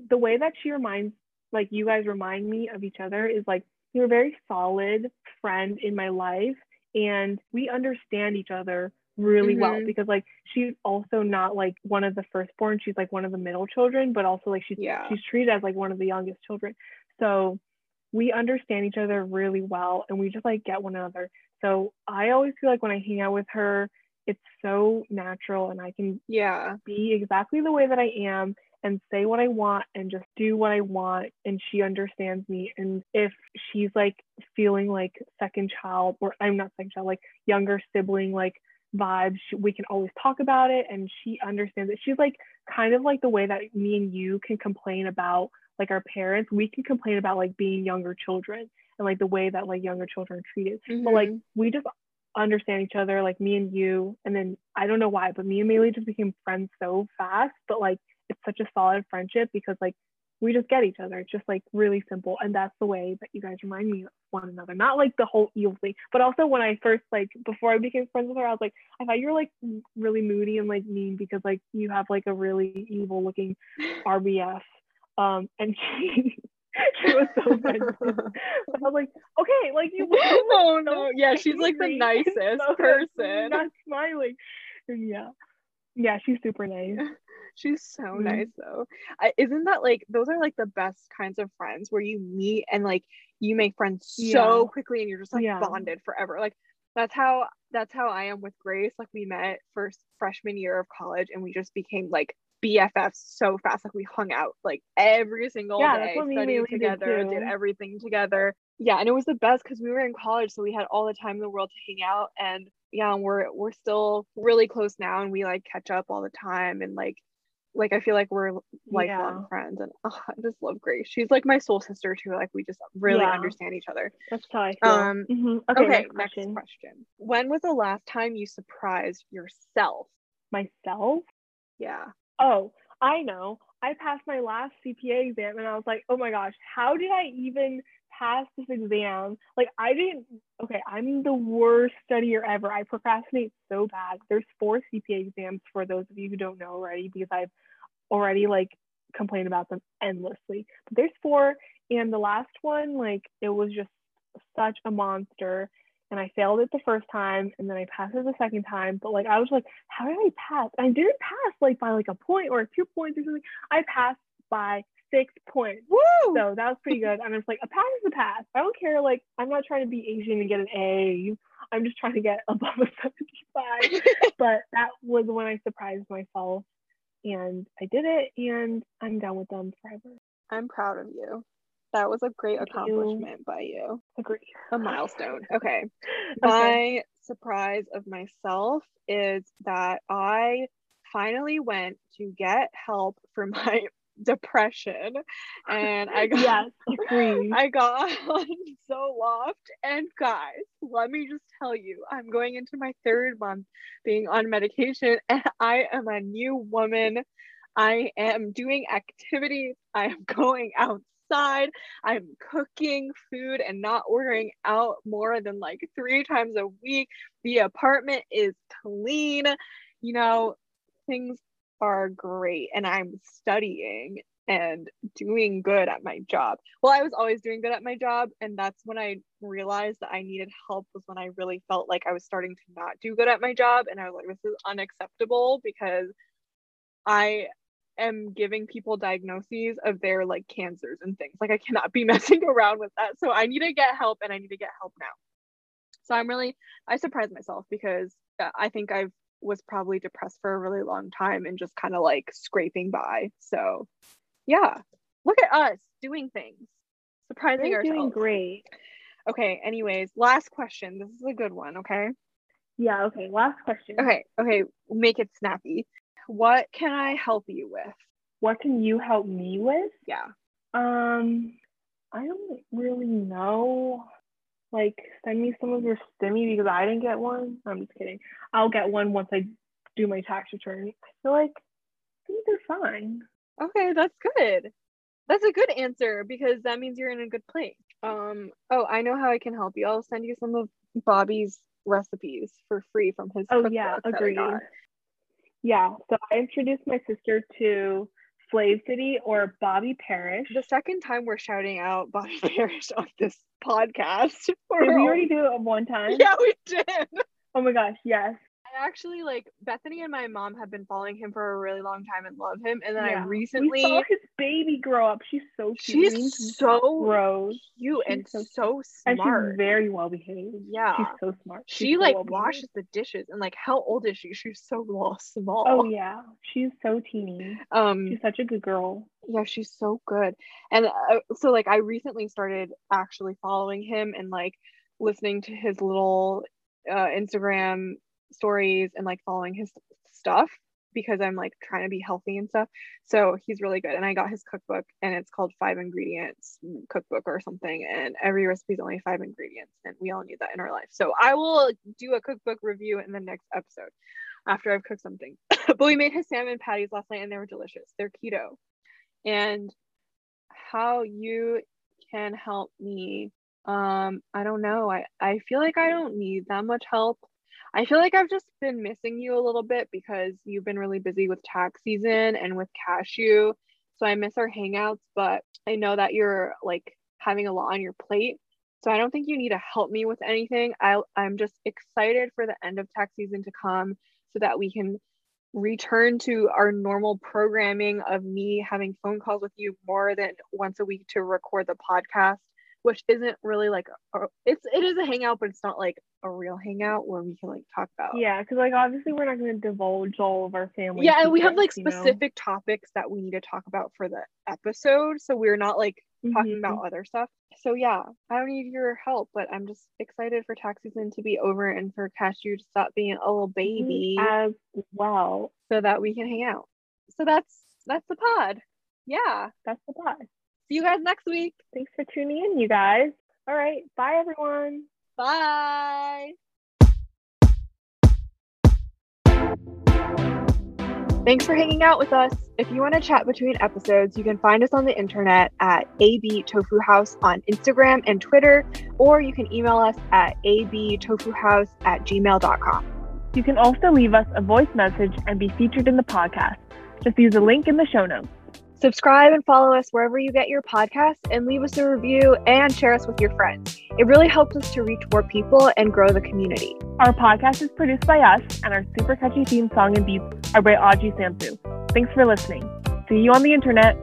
The way that she reminds, like you guys remind me of each other, is like you're a very solid friend in my life, and we understand each other really well Mhm. because like she's also not like one of the firstborn she's like one of the middle children but also like she's Yeah. she's treated as like one of the youngest children So we understand each other really well and we just like get one another. So I always feel like when I hang out with her, it's so natural and I can Yeah. be exactly the way that I am and say what I want and just do what I want and she understands me. And if she's like feeling like second child or I'm not second child like younger sibling like vibes we can always talk about it and she understands it. She's like kind of like the way that me and you can complain about like our parents. We can complain about like being younger children and like the way that like younger children are treated. But like Mhm. we just understand each other like me and you and then i don't know why but me and Maylee just became friends so fast but like it's such a solid friendship because like we just get each other it's just like really simple and that's the way that you guys remind me of one another not like the whole evil thing but also when i first like before i became friends with her i was like i thought you were like really moody and like mean because like you have like a really evil looking rbf um and she she was so but i was like okay like you oh so no. Yeah, she's like the nicest so person. Not smiling. And yeah. Yeah, she's super nice. She's so Mhm. nice though. I, isn't that like those are like the best kinds of friends where you meet and like you make friends so quickly and you're just like Yeah. bonded forever. Like that's how that's how I am with Grace. Like we met first freshman year of college and we just became like BFFs so fast. Like we hung out like every single Yeah, day, that's what me studied Bailey did together, did everything together. Yeah, and it was the best because we were in college, so we had all the time in the world to hang out. And yeah, and we're we're still really close now, and we like catch up all the time. And like, like I feel like we're lifelong Yeah. friends, and oh, I just love Grace. She's like my soul sister too. Like we just really Yeah. understand each other. That's how I feel. Um, Mhm. Okay, Okay, next next question. question. When was the last time you surprised yourself? Myself? Yeah. Oh, I know. I passed my last CPA exam and I was like, oh my gosh, how did I even pass this exam? Like, I didn't. Okay, I'm the worst studier ever. I procrastinate so bad. There's four CPA exams for those of you who don't know already because I've already like complained about them endlessly. But there's four, and the last one, like, it was just such a monster. And I failed it the first time, and then I passed it the second time. But like, I was like, how did I pass? I didn't pass like by like a point or two points or something. I passed by six points. Woo! So that was pretty good. And I was like, a pass is a pass. I don't care. Like, I'm not trying to be Asian and get an A. I'm just trying to get above a 75. but that was when I surprised myself. And I did it, and I'm done with them forever. I'm proud of you. That was a great Thank you. accomplishment by you. Agree. A milestone. Okay. Okay. My surprise of myself is that I finally went to get help for my depression and I got Yes. I got so Zoloft and guys, let me just tell you, I'm going into my third month being on medication and I am a new woman. I am doing activities. I am going outside. I'm cooking food and not ordering out more than like three times a week. The apartment is clean. You know, things are great and I'm studying and doing good at my job. Well, I was always doing good at my job and that's when I realized that I needed help was when I really felt like I was starting to not do good at my job and I was like this is unacceptable because I am giving people diagnoses of their like cancers and things. Like I cannot be messing around with that. So I need to get help and I need to get help now. So I'm really I surprised myself because uh, I think I've was probably depressed for a really long time and just kind of like scraping by. So yeah, look at us doing things, surprising You're ourselves. doing great. Okay, anyways, last question. This is a good one, okay? Yeah, okay. Last question. Okay, okay, make it snappy. What can I help you with? What can you help me with? Yeah. Um, I don't really know. Like, send me some of your stimmy because I didn't get one. I'm just kidding. I'll get one once I do my tax return. I feel like I think they're fine. Okay, that's good. That's a good answer because that means you're in a good place. Um, oh, I know how I can help you. I'll send you some of Bobby's recipes for free from his Oh yeah, agreed. Yeah, so I introduced my sister to FlavCity or Bobby Parrish. The second time we're shouting out Bobby Parrish on this podcast. Did we already do it one time? Yeah, we did. Oh my gosh, yes. Actually like Bethany and my mom have been following him for a really long time and love him. And then Yeah. I We recently saw his baby grow up. She's so cute. she's so gross. cute and so so, And smart. she's very well behaved. Yeah. She's so smart. She's she so like well-behaved. washes the dishes and like how old is she? She's so small. Oh yeah. She's so teeny. Um She's such a good girl. yeah, she's so good. And uh, so like I recently started actually following him and like listening to his little uh, Instagram stories and like following his stuff because I'm like trying to be healthy and stuff. So he's really good. And I got his cookbook and it's called Five Ingredients Cookbook or something. And every recipe is only five ingredients. And we all need that in our life. So I will do a cookbook review in the next episode after I've cooked something. but we made his salmon patties last night and they were delicious. They're keto. And how you can help me. Um, I don't know. I, I feel like I don't need that much help. I feel like I've just been missing you a little bit because you've been really busy with tax season and with cashew. So I miss our hangouts, but I know that you're like having a lot on your plate. So I don't think you need to help me with anything. I I'm just excited for the end of tax season to come so that we can return to our normal programming of me having phone calls with you more than once a week to record the podcast which isn't really like a, it's it is a hangout but it's not like a real hangout where we can like talk about Yeah, because like obviously we're not going to divulge all of our family. yeah and we have like you know? specific topics that we need to talk about for the episode so we're not like talking Mhm. about other stuff so yeah i don't need your help but i'm just excited for tax season to be over and for cashew to stop being a little baby as well. so that we can hang out so that's that's the pod yeah That's the pod. See you guys next week Thanks for tuning in, you guys. All right, bye everyone. Bye. Thanks for hanging out with us. If you want to chat between episodes, you can find us on the internet at AB Tofu House on Instagram and Twitter, or you can email us at abtofuhouse at gmail.com. You can also leave us a voice message and be featured in the podcast. Just use the link in the show notes. Subscribe and follow us wherever you get your podcasts and leave us a review and share us with your friends. It really helps us to reach more people and grow the community. Our podcast is produced by us, and our super catchy theme song and beats are by Aji Sjamsu. Thanks for listening. See you on the internet.